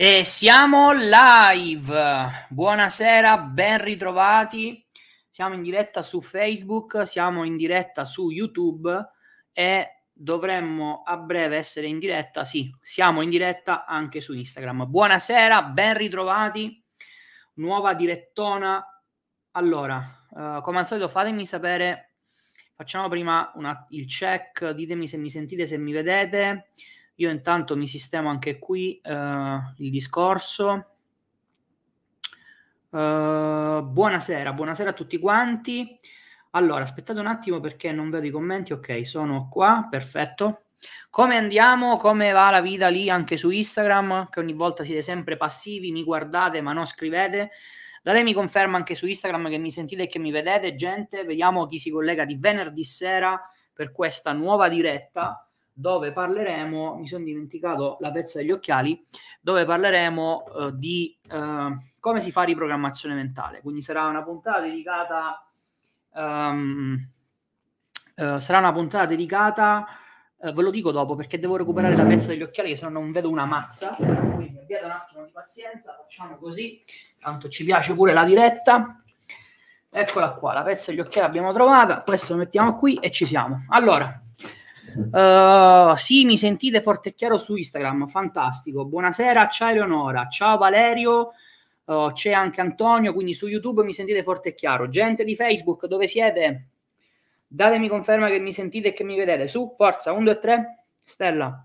E siamo live. Buonasera, ben ritrovati. Siamo in diretta su Facebook, siamo in diretta su YouTube e dovremmo a breve essere in diretta. Sì, siamo in diretta anche su Instagram. Buonasera, ben ritrovati. Nuova direttona. Allora, uh, come al solito fatemi sapere, facciamo prima una, il check, ditemi se mi sentite, se mi vedete. Io intanto mi sistemo anche qui uh, il discorso. Uh, buonasera, buonasera a tutti quanti. Allora, aspettate un attimo perché non vedo i commenti. Ok, sono qua, perfetto. Come andiamo? Come va la vita lì anche su Instagram? Che ogni volta siete sempre passivi, mi guardate ma non scrivete. Datemi conferma anche su Instagram che mi sentite e che mi vedete, gente. Vediamo chi si collega di venerdì sera per questa nuova diretta dove parleremo, mi sono dimenticato la pezza degli occhiali, dove parleremo uh, di uh, come si fa riprogrammazione mentale. Quindi sarà una puntata dedicata, um, uh, sarà una puntata dedicata, ve lo dico dopo perché devo recuperare la pezza degli occhiali se no non vedo una mazza. Quindi abbiate un attimo di pazienza, facciamo così, tanto ci piace pure la diretta. Eccola qua, la pezza degli occhiali l'abbiamo trovata, questo lo mettiamo qui e ci siamo. Allora, Uh, sì, mi sentite forte e chiaro su Instagram, fantastico. Buonasera, ciao Eleonora, ciao Valerio, uh, c'è anche Antonio, quindi su YouTube mi sentite forte e chiaro. Gente di Facebook, dove siete? Datemi conferma che mi sentite e che mi vedete. Su, forza, 1, 2, 3, Stella.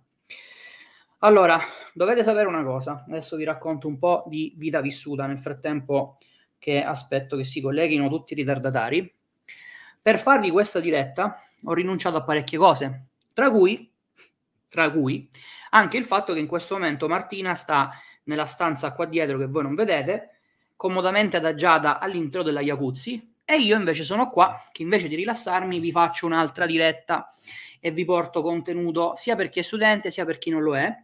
Allora, dovete sapere una cosa, adesso vi racconto un po' di vita vissuta nel frattempo che aspetto che si colleghino tutti i ritardatari. Per farvi questa diretta ho rinunciato a parecchie cose, tra cui, tra cui anche il fatto che in questo momento Martina sta nella stanza qua dietro che voi non vedete, comodamente adagiata all'interno della jacuzzi e io invece sono qua che invece di rilassarmi vi faccio un'altra diretta e vi porto contenuto sia per chi è studente sia per chi non lo è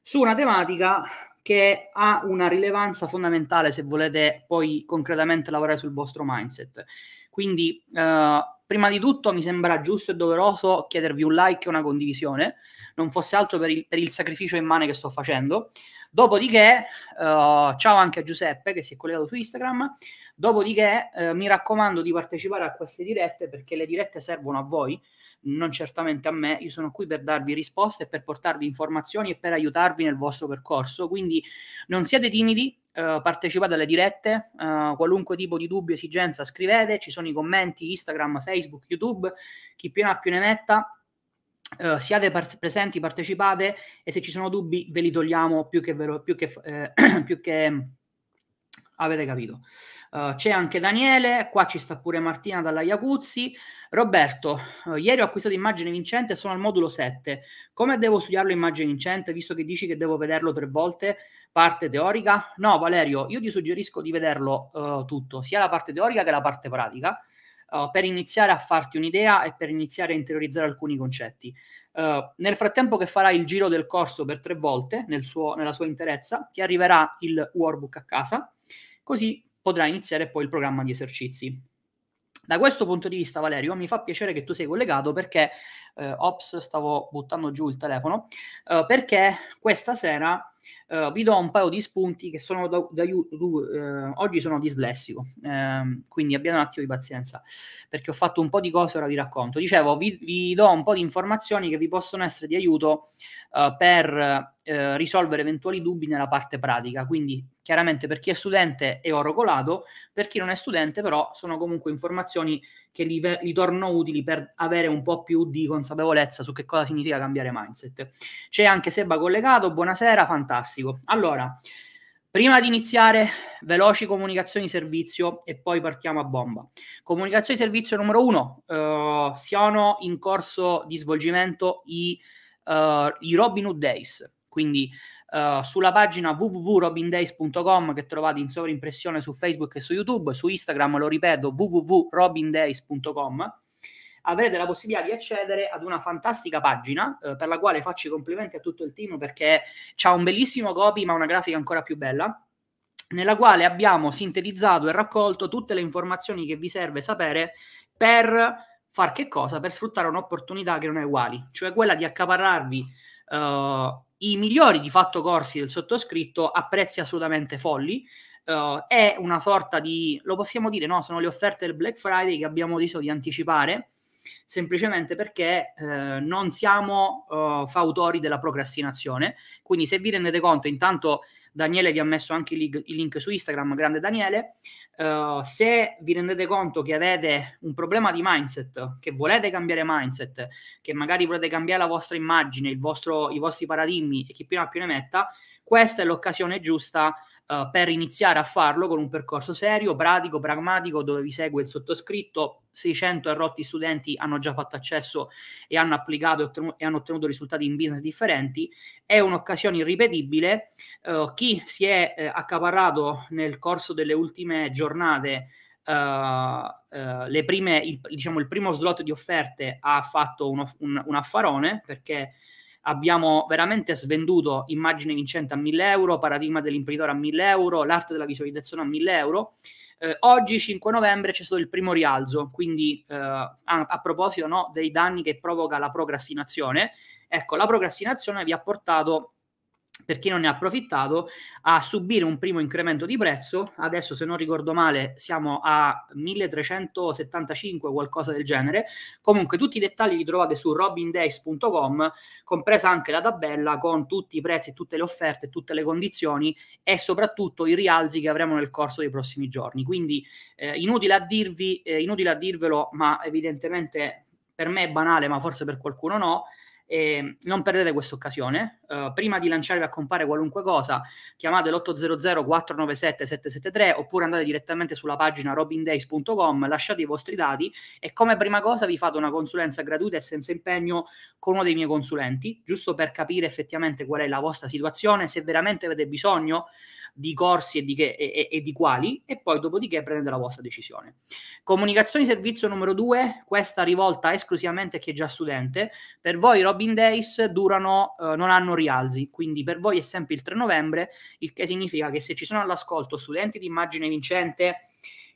su una tematica che ha una rilevanza fondamentale se volete poi concretamente lavorare sul vostro mindset. Quindi eh, prima di tutto mi sembra giusto e doveroso chiedervi un like e una condivisione, non fosse altro per il, per il sacrificio immane che sto facendo. Dopodiché, uh, ciao anche a Giuseppe che si è collegato su Instagram. Dopodiché, uh, mi raccomando di partecipare a queste dirette perché le dirette servono a voi, non certamente a me. Io sono qui per darvi risposte, per portarvi informazioni e per aiutarvi nel vostro percorso. Quindi non siete timidi, Uh, partecipate alle dirette, uh, qualunque tipo di dubbio, esigenza, scrivete, ci sono i commenti Instagram, Facebook, YouTube, chi più ne ha più ne metta. Uh, siate par- presenti, partecipate e se ci sono dubbi ve li togliamo più che, vero, più che, eh, più che avete capito. C'è anche Daniele, qua ci sta pure Martina dalla Iacuzzi. Roberto, ieri ho acquistato immagine vincente, sono al modulo 7. Come devo studiarlo immagine vincente, visto che dici che devo vederlo tre volte? Parte teorica? No, Valerio, io ti suggerisco di vederlo uh, tutto, sia la parte teorica che la parte pratica, per iniziare a farti un'idea e per iniziare a interiorizzare alcuni concetti. nel frattempo che farai il giro del corso per tre volte nel suo, nella sua interezza, ti arriverà il workbook a casa così potrà iniziare poi il programma di esercizi. Da questo punto di vista, Valerio, mi fa piacere che tu sei collegato perché, eh, ops, stavo buttando giù il telefono, eh, perché questa sera eh, vi do un paio di spunti che sono da, da uh, oggi sono dislessico, ehm, quindi abbiate un attimo di pazienza, perché ho fatto un po' di cose, ora vi racconto. Dicevo, vi, vi do un po' di informazioni che vi possono essere di aiuto uh, per uh, risolvere eventuali dubbi nella parte pratica. Quindi, chiaramente, per chi è studente è oro colato, per chi non è studente, però, sono comunque informazioni che gli, gli tornano utili per avere un po' più di consapevolezza su che cosa significa cambiare mindset. C'è anche Seba collegato, buonasera, fantastico. Allora, Prima di iniziare, veloci comunicazioni servizio e poi partiamo a bomba. Comunicazioni servizio numero uno, uh, siano in corso di svolgimento i uh, i Robin Hood Days. Quindi uh, sulla pagina www.robindays.com che trovate in sovrimpressione su Facebook e su YouTube, su Instagram lo ripeto www.robindays.com avrete la possibilità di accedere ad una fantastica pagina eh, per la quale faccio i complimenti a tutto il team perché ha un bellissimo copy ma una grafica ancora più bella nella quale abbiamo sintetizzato e raccolto tutte le informazioni che vi serve sapere per far che cosa? Per sfruttare un'opportunità che non è uguale, cioè quella di accaparrarvi uh, i migliori di fatto corsi del sottoscritto a prezzi assolutamente folli. Uh, è una sorta di, lo possiamo dire, no? Sono le offerte del Black Friday che abbiamo deciso di anticipare semplicemente perché eh, non siamo uh, fautori della procrastinazione. Quindi, se vi rendete conto, intanto Daniele vi ha messo anche il link, su Instagram, grande Daniele. Uh, se vi rendete conto che avete un problema di mindset, che volete cambiare mindset, che magari volete cambiare la vostra immagine, vostro, i vostri paradigmi e chi ha più ne metta, questa è l'occasione giusta uh, per iniziare a farlo con un percorso serio, pratico, pragmatico, dove vi segue il sottoscritto. 600 errotti studenti hanno già fatto accesso e hanno applicato e, ottenu- e hanno ottenuto risultati in business differenti. È un'occasione irripetibile. Uh, chi si è eh, accaparrato nel corso delle ultime giornate Uh, uh, le prime, il, diciamo, il primo slot di offerte ha fatto uno, un, un, affarone perché abbiamo veramente svenduto immagine vincente a 1000 euro, paradigma dell'imprenditore a 1000 euro, l'arte della visualizzazione a 1000 euro. Eh, oggi, 5 novembre, c'è stato il primo rialzo, quindi eh, a, a, proposito no, dei danni che provoca la procrastinazione, ecco, la procrastinazione vi ha portato per chi non ne ha approfittato, a subire un primo incremento di prezzo. Adesso, se non ricordo male, siamo a 1375, qualcosa del genere. Comunque, tutti i dettagli li trovate su robindays.com, compresa anche la tabella con tutti i prezzi, tutte le offerte, tutte le condizioni e soprattutto i rialzi che avremo nel corso dei prossimi giorni. Quindi, eh, inutile, a dirvi, eh, inutile a dirvelo, ma evidentemente per me è banale, ma forse per qualcuno no e non perdete questa occasione. Uh, prima di lanciarvi a comprare qualunque cosa, chiamate l'800 497 773 oppure andate direttamente sulla pagina robindays.com, lasciate i vostri dati e come prima cosa vi fate una consulenza gratuita e senza impegno con uno dei miei consulenti, giusto per capire effettivamente qual è la vostra situazione, se veramente avete bisogno di corsi e di, che, e, e di quali, e poi dopodiché prendete la vostra decisione. Comunicazioni servizio numero due, questa rivolta esclusivamente a chi è già studente. Per voi Robin Days durano, eh, non hanno rialzi, quindi per voi è sempre il 3 novembre, il che significa che se ci sono all'ascolto studenti di immagine vincente,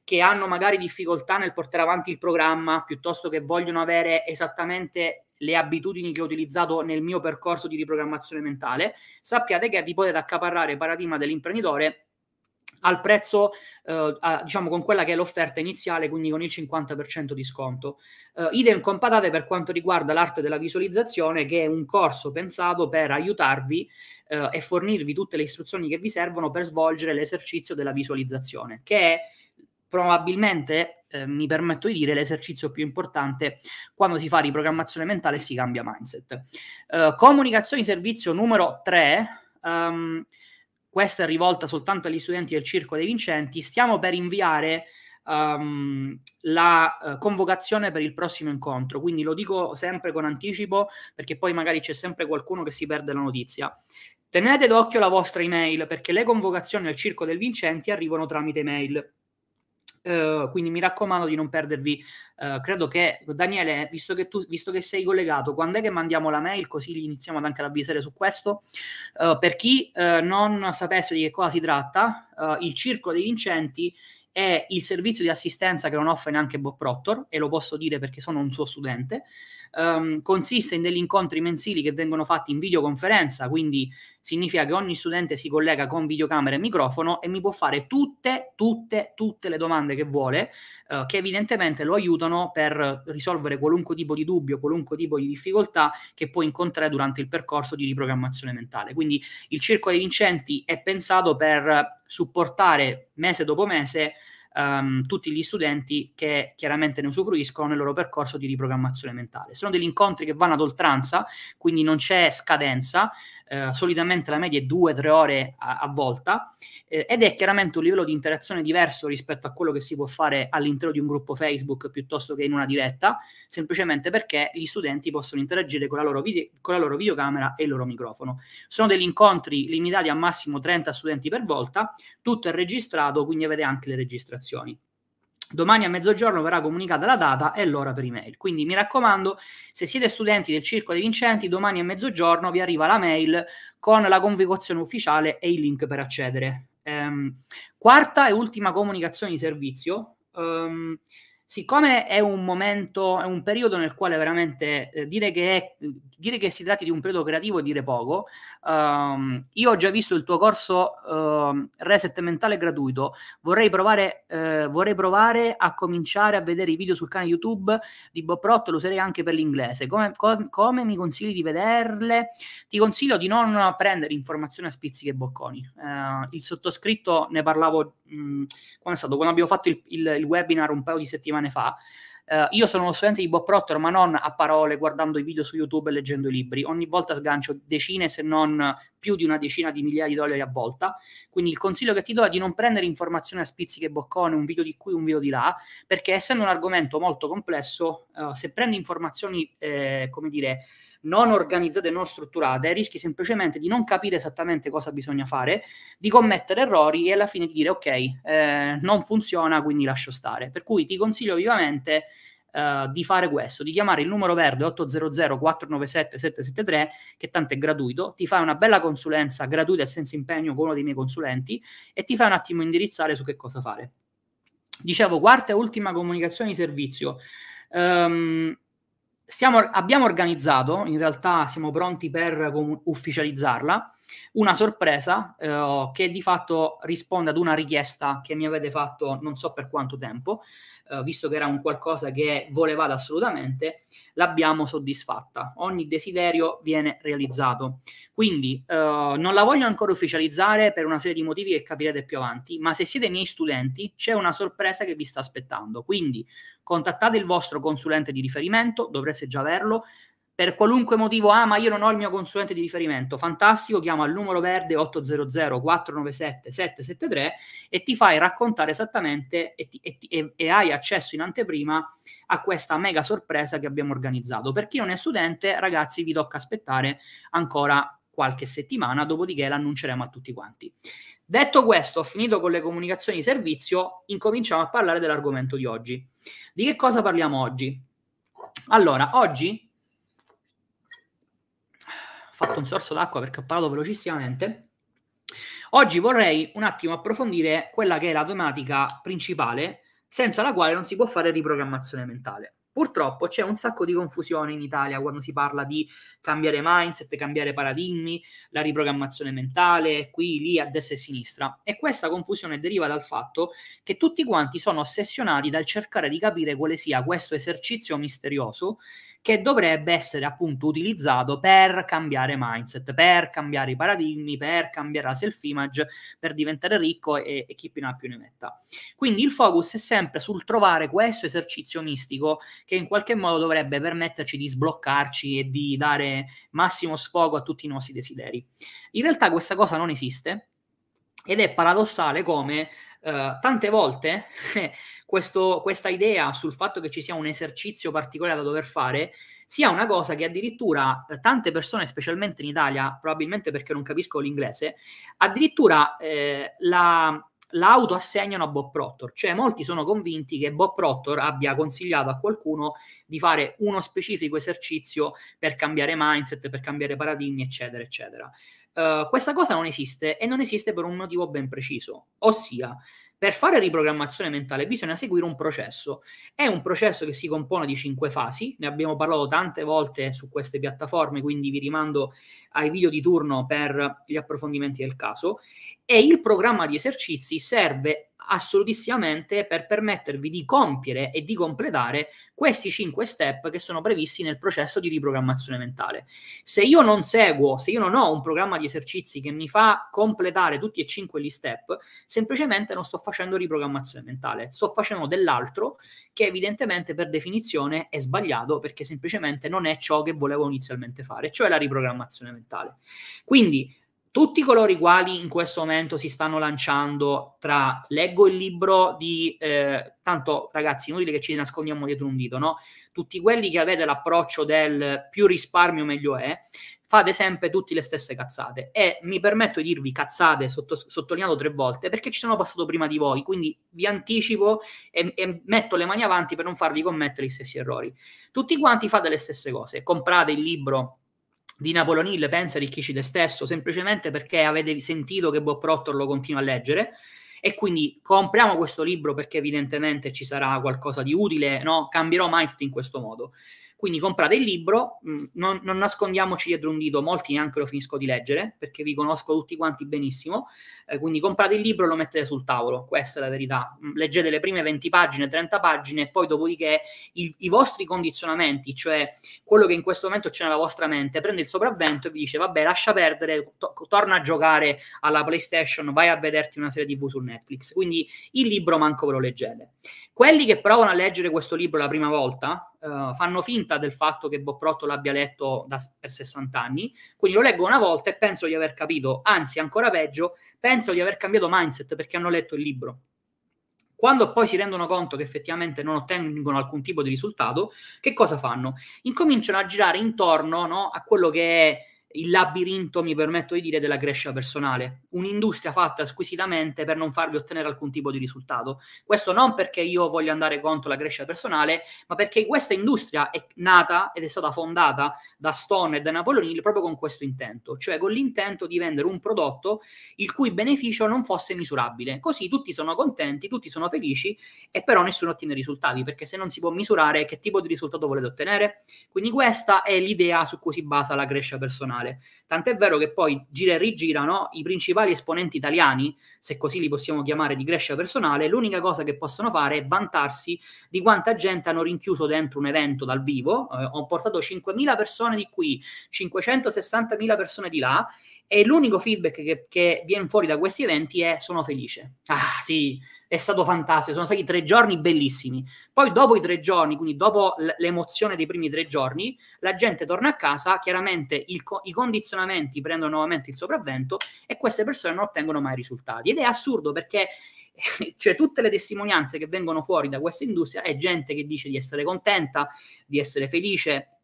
che hanno magari difficoltà nel portare avanti il programma piuttosto che vogliono avere esattamente le abitudini che ho utilizzato nel mio percorso di riprogrammazione mentale, sappiate che vi potete accaparrare paradigma dell'imprenditore al prezzo, eh, a, diciamo con quella che è l'offerta iniziale, quindi con il 50% di sconto. Uh, idem compatate per quanto riguarda l'arte della visualizzazione, che è un corso pensato per aiutarvi uh, e fornirvi tutte le istruzioni che vi servono per svolgere l'esercizio della visualizzazione, che è probabilmente, eh, mi permetto di dire, l'esercizio più importante quando si fa riprogrammazione mentale e si cambia mindset. Uh, comunicazione servizio numero 3, um, ehm, questa è rivolta soltanto agli studenti del Circo dei Vincenti, stiamo per inviare um, la uh, convocazione per il prossimo incontro, quindi lo dico sempre con anticipo perché poi magari c'è sempre qualcuno che si perde la notizia. Tenete d'occhio la vostra email perché le convocazioni al Circo dei Vincenti arrivano tramite email Uh, quindi mi raccomando di non perdervi. Uh, credo che Daniele, visto che tu visto che sei collegato, quando è che mandiamo la mail? Così iniziamo ad anche ad avvisare su questo. Uh, per chi non sapesse di che cosa si tratta, il Circo dei Vincenti è il servizio di assistenza che non offre neanche Bob Proctor, e lo posso dire perché sono un suo studente um, consiste in degli incontri mensili che vengono fatti in videoconferenza, quindi significa che ogni studente si collega con videocamera e microfono e mi può fare tutte, tutte, tutte le domande che vuole, uh, che evidentemente lo aiutano per risolvere qualunque tipo di dubbio, qualunque tipo di difficoltà che può incontrare durante il percorso di riprogrammazione mentale. Quindi il Circo dei Vincenti è pensato per supportare mese dopo mese um, tutti gli studenti che chiaramente ne usufruiscono nel loro percorso di riprogrammazione mentale. Sono degli incontri che vanno ad oltranza, quindi non c'è scadenza, eh, solitamente la media è due o tre ore a, a volta eh, ed è chiaramente un livello di interazione diverso rispetto a quello che si può fare all'interno di un gruppo Facebook piuttosto che in una diretta, semplicemente perché gli studenti possono interagire con la loro, video, con la loro videocamera e il loro microfono. Sono degli incontri limitati a massimo 30 studenti per volta, tutto è registrato, quindi avete anche le registrazioni. Domani a mezzogiorno verrà comunicata la data e l'ora per email. Quindi mi raccomando, se siete studenti del Circo dei Vincenti, domani a mezzogiorno vi arriva la mail con la convocazione ufficiale e il link per accedere. Um, quarta e ultima comunicazione di servizio. Um, siccome è un momento, è un periodo nel quale veramente eh, dire, che è, dire, che si tratti di un periodo creativo è dire poco, um, io ho già visto il tuo corso uh, Reset Mentale gratuito, vorrei provare, uh, vorrei provare, a cominciare a vedere i video sul canale YouTube di Bob Rotto, lo userei anche per l'inglese. Come, com, come, mi consigli di vederle? Ti consiglio di non prendere informazioni a spizzichi e bocconi. Uh, il sottoscritto ne parlavo mh, quando stato, quando abbiamo fatto il, il, il webinar un paio di settimane fa. Uh, io sono uno studente di Bob Proctor, ma non a parole, guardando i video su YouTube e leggendo i libri. Ogni volta sgancio decine, se non più di una decina di migliaia di dollari a volta. Quindi il consiglio che ti do è di non prendere informazioni a spizziche e boccone, un video di qui, un video di là, perché essendo un argomento molto complesso, uh, se prendi informazioni, eh, come dire, non organizzate e non strutturate, rischi semplicemente di non capire esattamente cosa bisogna fare, di commettere errori e alla fine di dire ok, eh, non funziona, quindi lascio stare. Per cui ti consiglio vivamente Uh, di fare questo, di chiamare il numero verde 800 497 773 che tanto è gratuito, ti fai una bella consulenza gratuita e senza impegno con uno dei miei consulenti e ti fai un attimo indirizzare su che cosa fare. Dicevo, quarta e ultima comunicazione di servizio. Um, stiamo, abbiamo organizzato, in realtà siamo pronti per ufficializzarla, una sorpresa eh, che di fatto risponde ad una richiesta che mi avete fatto non so per quanto tempo, eh, visto che era un qualcosa che volevate assolutamente, l'abbiamo soddisfatta. Ogni desiderio viene realizzato. Quindi eh, non la voglio ancora ufficializzare per una serie di motivi che capirete più avanti, ma se siete miei studenti c'è una sorpresa che vi sta aspettando. Quindi contattate il vostro consulente di riferimento, dovreste già averlo, per qualunque motivo, ah ma io non ho il mio consulente di riferimento, fantastico, chiama al numero verde 800 497 773 e ti fai raccontare esattamente e, ti, e, e, e, hai accesso in anteprima a questa mega sorpresa che abbiamo organizzato. Per chi non è studente, ragazzi, vi tocca aspettare ancora qualche settimana, dopodiché l'annunceremo a tutti quanti. Detto questo, ho finito con le comunicazioni di servizio, incominciamo a parlare dell'argomento di oggi. Di che cosa parliamo oggi? Allora, oggi fatto un sorso d'acqua perché ho parlato velocissimamente. Oggi vorrei un attimo approfondire quella che è la tematica principale senza la quale non si può fare riprogrammazione mentale. Purtroppo c'è un sacco di confusione in Italia quando si parla di cambiare mindset, cambiare paradigmi, la riprogrammazione mentale, qui, lì, a destra e a sinistra. E questa confusione deriva dal fatto che tutti quanti sono ossessionati dal cercare di capire quale sia questo esercizio misterioso che dovrebbe essere appunto utilizzato per cambiare mindset, per cambiare i paradigmi, per cambiare la self-image, per diventare ricco e, e chi più ne ha più ne metta. Quindi il focus è sempre sul trovare questo esercizio mistico che in qualche modo dovrebbe permetterci di sbloccarci e di dare massimo sfogo a tutti i nostri desideri. In realtà questa cosa non esiste ed è paradossale come Uh, tante volte questo, questa idea sul fatto che ci sia un esercizio particolare da dover fare sia una cosa che addirittura eh, tante persone, specialmente in Italia, probabilmente perché non capisco l'inglese, addirittura eh, la, la autoassegnano a Bob Proctor, cioè molti sono convinti che Bob Proctor abbia consigliato a qualcuno di fare uno specifico esercizio per cambiare mindset, per cambiare paradigmi, eccetera, eccetera. Uh, questa cosa non esiste e non esiste per un motivo ben preciso, ossia per fare riprogrammazione mentale bisogna seguire un processo. È un processo che si compone di cinque fasi, ne abbiamo parlato tante volte su queste piattaforme, quindi vi rimando ai video di turno per gli approfondimenti del caso. E il programma di esercizi serve assolutissimamente per permettervi di compiere e di completare questi cinque step che sono previsti nel processo di riprogrammazione mentale. Se io non seguo, se io non ho un programma di esercizi che mi fa completare tutti e cinque gli step, semplicemente non sto facendo riprogrammazione mentale, sto facendo dell'altro che evidentemente per definizione è sbagliato perché semplicemente non è ciò che volevo inizialmente fare, cioè la riprogrammazione mentale. Quindi tutti coloro i quali in questo momento si stanno lanciando tra leggo il libro di eh, tanto ragazzi inutile che ci nascondiamo dietro un dito no? tutti quelli che avete l'approccio del più risparmio meglio è fate sempre tutte le stesse cazzate e mi permetto di dirvi cazzate sotto, sottolineato tre volte perché ci sono passato prima di voi quindi vi anticipo e, e metto le mani avanti per non farvi commettere gli stessi errori tutti quanti fate le stesse cose comprate il libro di Napoleon Hill, pensa arricchisci te stesso, semplicemente perché avete sentito che Bob Proctor lo continua a leggere e quindi compriamo questo libro perché evidentemente ci sarà qualcosa di utile, no? Cambierò mindset in questo modo. Quindi comprate il libro, mm, non, non, nascondiamoci dietro un dito, molti neanche lo finisco di leggere perché vi conosco tutti quanti benissimo, eh, quindi comprate il libro e lo mettete sul tavolo, questa è la verità. Mm, leggete le prime 20 pagine, 30 pagine e poi dopodiché il, i vostri condizionamenti, cioè quello che in questo momento c'è nella vostra mente, prende il sopravvento e vi dice vabbè lascia perdere, to- torna a giocare alla PlayStation, vai a vederti una serie TV su Netflix. Quindi il libro manco ve lo leggete. Quelli che provano a leggere questo libro la prima volta uh, fanno finta del fatto che Boprotto l'abbia letto da, per 60 anni, quindi lo leggo una volta e penso di aver capito, anzi ancora peggio, penso di aver cambiato mindset perché hanno letto il libro. Quando poi si rendono conto che effettivamente non ottengono alcun tipo di risultato, che cosa fanno? Incominciano a girare intorno no, a quello che è il labirinto, mi permetto di dire, della crescita personale. Un'industria fatta squisitamente per non farvi ottenere alcun tipo di risultato. Questo non perché io voglio andare contro la crescita personale, ma perché questa industria è nata ed è stata fondata da Stone e da Napoleon Hill proprio con questo intento, cioè con l'intento di vendere un prodotto il cui beneficio non fosse misurabile. Così tutti sono contenti, tutti sono felici e però nessuno ottiene risultati, perché se non si può misurare che tipo di risultato volete ottenere? Quindi questa è l'idea su cui si basa la crescita personale nazionale. Tant'è vero che poi gira e rigira no? i principali esponenti italiani, se così li possiamo chiamare di crescita personale, l'unica cosa che possono fare è vantarsi di quanta gente hanno rinchiuso dentro un evento dal vivo. Eh, ho portato 5.000 persone di qui, 560.000 persone di là e l'unico feedback che, che, viene fuori da questi eventi è sono felice. Ah sì, è stato fantastico, sono stati tre giorni bellissimi. Poi dopo i tre giorni, quindi dopo l'emozione dei primi tre giorni, la gente torna a casa, chiaramente il, i condizionamenti prendono nuovamente il sopravvento e queste persone non ottengono mai risultati. Ed è assurdo perché cioè tutte le testimonianze che vengono fuori da questa industria è gente che dice di essere contenta, di essere felice,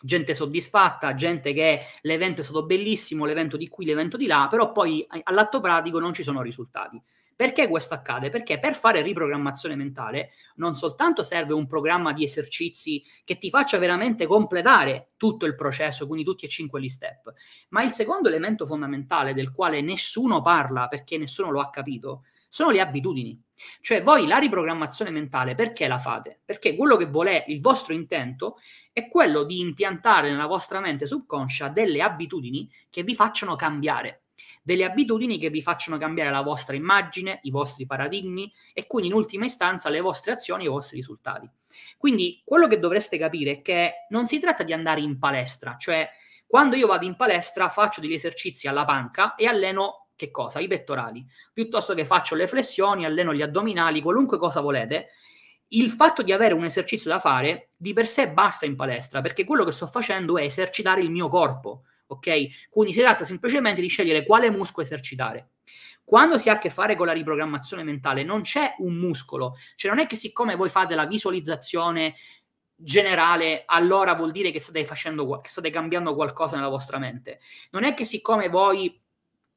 gente soddisfatta, gente che l'evento è stato bellissimo, l'evento di qui, l'evento di là, però poi all'atto pratico non ci sono risultati. Perché questo accade? Perché per fare riprogrammazione mentale non soltanto serve un programma di esercizi che ti faccia veramente completare tutto il processo, quindi tutti e cinque gli step, ma il secondo elemento fondamentale del quale nessuno parla perché nessuno lo ha capito sono le abitudini. Cioè voi la riprogrammazione mentale perché la fate? Perché quello che vuole il vostro intento è quello di impiantare nella vostra mente subconscia delle abitudini che vi facciano cambiare, delle abitudini che vi facciano cambiare la vostra immagine, i vostri paradigmi e quindi in ultima istanza le vostre azioni e i vostri risultati. Quindi quello che dovreste capire è che non si tratta di andare in palestra, cioè quando io vado in palestra faccio degli esercizi alla panca e alleno che cosa? I pettorali, piuttosto che faccio le flessioni, alleno gli addominali, qualunque cosa volete. Il fatto di avere un esercizio da fare di per sé basta in palestra, perché quello che sto facendo è esercitare il mio corpo, ok? Quindi si tratta semplicemente di scegliere quale muscolo esercitare. Quando si ha a che fare con la riprogrammazione mentale non c'è un muscolo, cioè non è che siccome voi fate la visualizzazione generale, allora vuol dire che state facendo, che state cambiando qualcosa nella vostra mente. Non è che siccome voi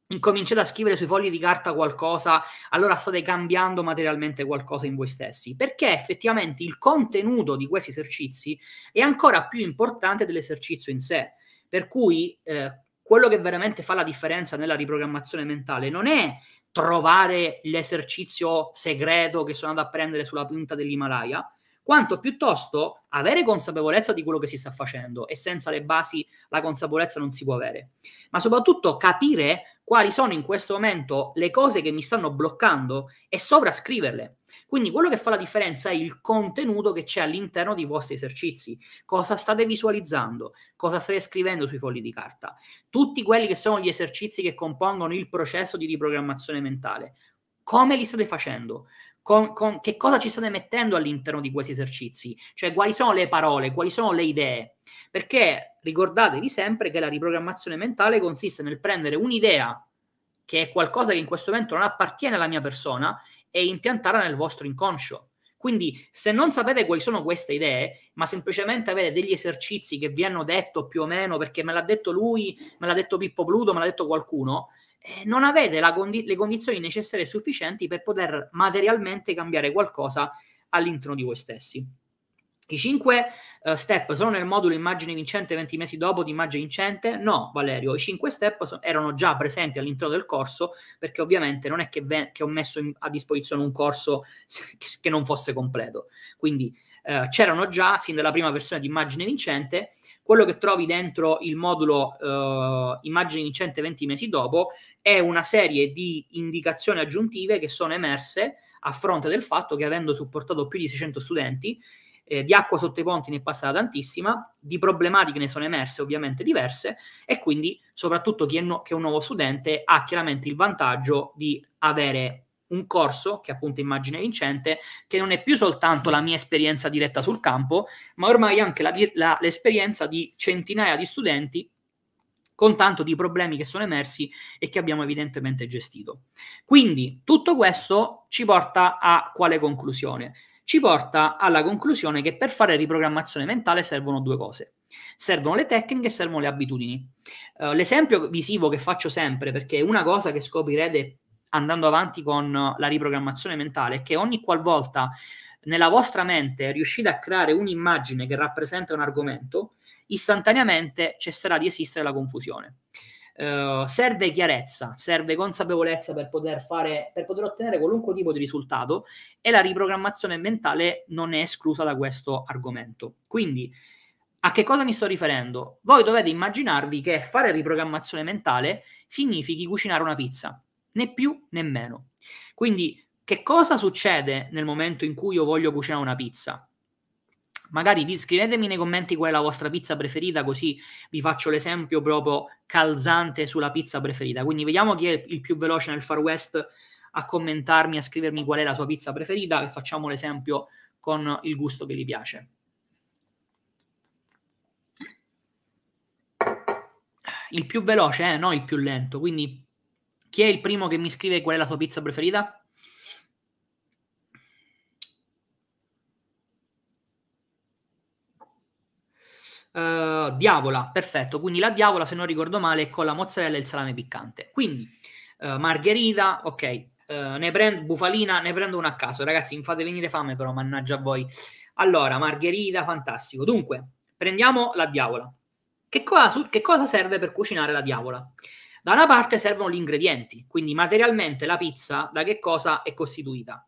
incominciate a scrivere sui fogli di carta qualcosa, allora state cambiando materialmente qualcosa in voi stessi, perché effettivamente il contenuto di questi esercizi è ancora più importante dell'esercizio in sé. Per cui eh, quello che veramente fa la differenza nella riprogrammazione mentale non è trovare l'esercizio segreto che sono andato a prendere sulla punta dell'Himalaya, quanto piuttosto avere consapevolezza di quello che si sta facendo e senza le basi la consapevolezza non si può avere, ma soprattutto capire quali sono in questo momento le cose che mi stanno bloccando e sovrascriverle. Quindi quello che fa la differenza è il contenuto che c'è all'interno dei vostri esercizi, cosa state visualizzando, cosa state scrivendo sui fogli di carta, tutti quelli che sono gli esercizi che compongono il processo di riprogrammazione mentale, come li state facendo, con, con, che cosa ci state mettendo all'interno di questi esercizi, cioè quali sono le parole, quali sono le idee, perché ricordatevi sempre che la riprogrammazione mentale consiste nel prendere un'idea che è qualcosa che in questo momento non appartiene alla mia persona e impiantarla nel vostro inconscio. Quindi se non sapete quali sono queste idee, ma semplicemente avete degli esercizi che vi hanno detto più o meno perché me l'ha detto lui, me l'ha detto Pippo Pluto, me l'ha detto qualcuno, non avete condi- le condizioni necessarie e sufficienti per poter materialmente cambiare qualcosa all'interno di voi stessi. I cinque uh, step sono nel modulo immagine vincente 20 mesi dopo di immagine vincente? No, Valerio, i cinque step so- erano già presenti all'interno del corso perché ovviamente non è che, ve- che ho messo in- a disposizione un corso che non fosse completo. Quindi uh, c'erano già sin dalla prima versione di immagine vincente. Quello che trovi dentro il modulo uh, immagine vincente 20 mesi dopo è una serie di indicazioni aggiuntive che sono emerse a fronte del fatto che avendo supportato più di 600 studenti eh, di acqua sotto i ponti ne è passata tantissima, di problematiche ne sono emerse ovviamente diverse e quindi soprattutto chi è, no- che è un nuovo studente ha chiaramente il vantaggio di avere un corso che appunto immagine vincente, che non è più soltanto la mia esperienza diretta sul campo, ma ormai anche la, la, l'esperienza di centinaia di studenti con tanto di problemi che sono emersi e che abbiamo evidentemente gestito. Quindi tutto questo ci porta a quale conclusione? ci porta alla conclusione che per fare riprogrammazione mentale servono due cose. Servono le tecniche e servono le abitudini. Uh, l'esempio visivo che faccio sempre, perché una cosa che scoprirete andando avanti con la riprogrammazione mentale, è che ogni qualvolta nella vostra mente riuscite a creare un'immagine che rappresenta un argomento, istantaneamente cesserà di esistere la confusione. Uh, serve chiarezza, serve consapevolezza per poter fare, per poter ottenere qualunque tipo di risultato e la riprogrammazione mentale non è esclusa da questo argomento. Quindi, a che cosa mi sto riferendo? Voi dovete immaginarvi che fare riprogrammazione mentale significhi cucinare una pizza, né più né meno. Quindi, che cosa succede nel momento in cui io voglio cucinare una pizza? magari scrivetemi nei commenti qual è la vostra pizza preferita, così vi faccio l'esempio proprio calzante sulla pizza preferita. Quindi vediamo chi è il più veloce nel Far West a commentarmi, a scrivermi qual è la sua pizza preferita e facciamo l'esempio con il gusto che gli piace. Il più veloce, eh, no il più lento. Quindi chi è il primo che mi scrive qual è la sua pizza preferita? Uh, diavola, perfetto. Quindi la diavola, se non ricordo male, è con la mozzarella e il salame piccante. Quindi uh, margherita, ok. Uh, ne prendo bufalina, ne prendo una a caso. Ragazzi, mi fate venire fame, però, mannaggia voi. Allora, margherita, fantastico. Dunque, prendiamo la diavola. Che cosa, che cosa serve per cucinare la diavola? Da una parte servono gli ingredienti, quindi materialmente la pizza da che cosa è costituita?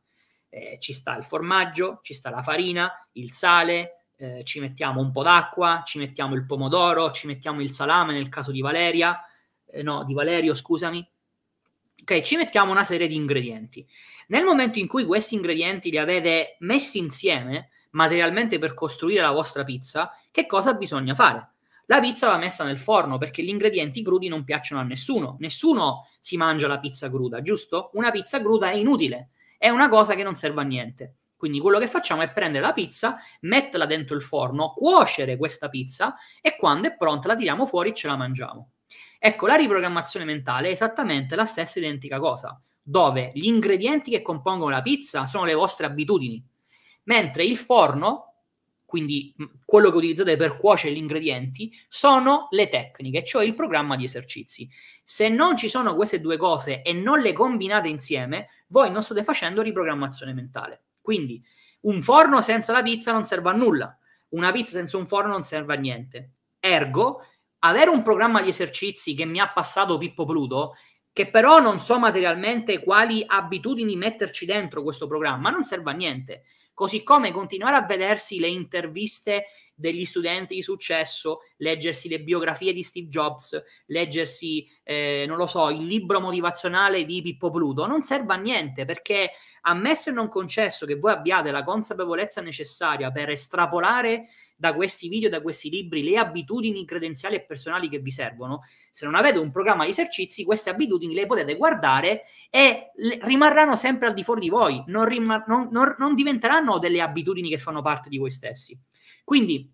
Eh, ci sta il formaggio, ci sta la farina, il sale, eh, ci mettiamo un po' d'acqua, ci mettiamo il pomodoro, ci mettiamo il salame nel caso di Valeria, eh, no, di Valerio, scusami. Ok, ci mettiamo una serie di ingredienti. Nel momento in cui questi ingredienti li avete messi insieme materialmente per costruire la vostra pizza, che cosa bisogna fare? La pizza va messa nel forno perché gli ingredienti crudi non piacciono a nessuno. Nessuno si mangia la pizza cruda, giusto? Una pizza cruda è inutile, è una cosa che non serve a niente. Quindi quello che facciamo è prendere la pizza, metterla dentro il forno, cuocere questa pizza e quando è pronta la tiriamo fuori e ce la mangiamo. Ecco, la riprogrammazione mentale è esattamente la stessa identica cosa, dove gli ingredienti che compongono la pizza sono le vostre abitudini, mentre il forno, quindi quello che utilizzate per cuocere gli ingredienti, sono le tecniche, cioè il programma di esercizi. Se non ci sono queste due cose e non le combinate insieme, voi non state facendo riprogrammazione mentale. Quindi un forno senza la pizza non serve a nulla, una pizza senza un forno non serve a niente. Ergo, avere un programma di esercizi che mi ha passato Pippo Pluto, che però non so materialmente quali abitudini metterci dentro questo programma, non serve a niente. Così come continuare a vedersi le interviste degli studenti di successo, leggersi le biografie di Steve Jobs, leggersi, eh, non lo so, il libro motivazionale di Pippo Pluto, non serve a niente perché ammesso e non concesso che voi abbiate la consapevolezza necessaria per estrapolare da questi video, da questi libri, le abitudini credenziali e personali che vi servono. Se non avete un programma di esercizi, queste abitudini le potete guardare e rimarranno sempre al di fuori di voi, non, rim- non, non, non diventeranno delle abitudini che fanno parte di voi stessi. Quindi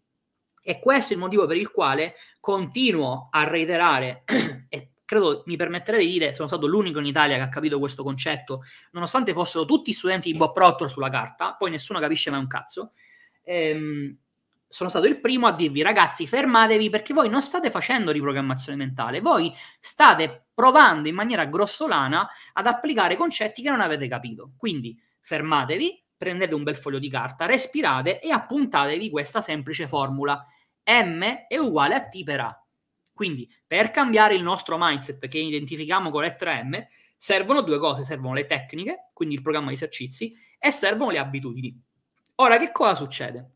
è questo il motivo per il quale continuo a reiterare e credo mi permetterei di dire sono stato l'unico in Italia che ha capito questo concetto, nonostante fossero tutti studenti di Bob Proctor sulla carta, poi nessuno capisce mai un cazzo. Ehm, sono stato il primo a dirvi ragazzi fermatevi perché voi non state facendo riprogrammazione mentale, voi state provando in maniera grossolana ad applicare concetti che non avete capito. Quindi fermatevi, prendete un bel foglio di carta, respirate e appuntatevi questa semplice formula. M è uguale a T per A. Quindi, per cambiare il nostro mindset che identifichiamo con lettera M, servono due cose, servono le tecniche, quindi il programma di esercizi, e servono le abitudini. Ora, che cosa succede?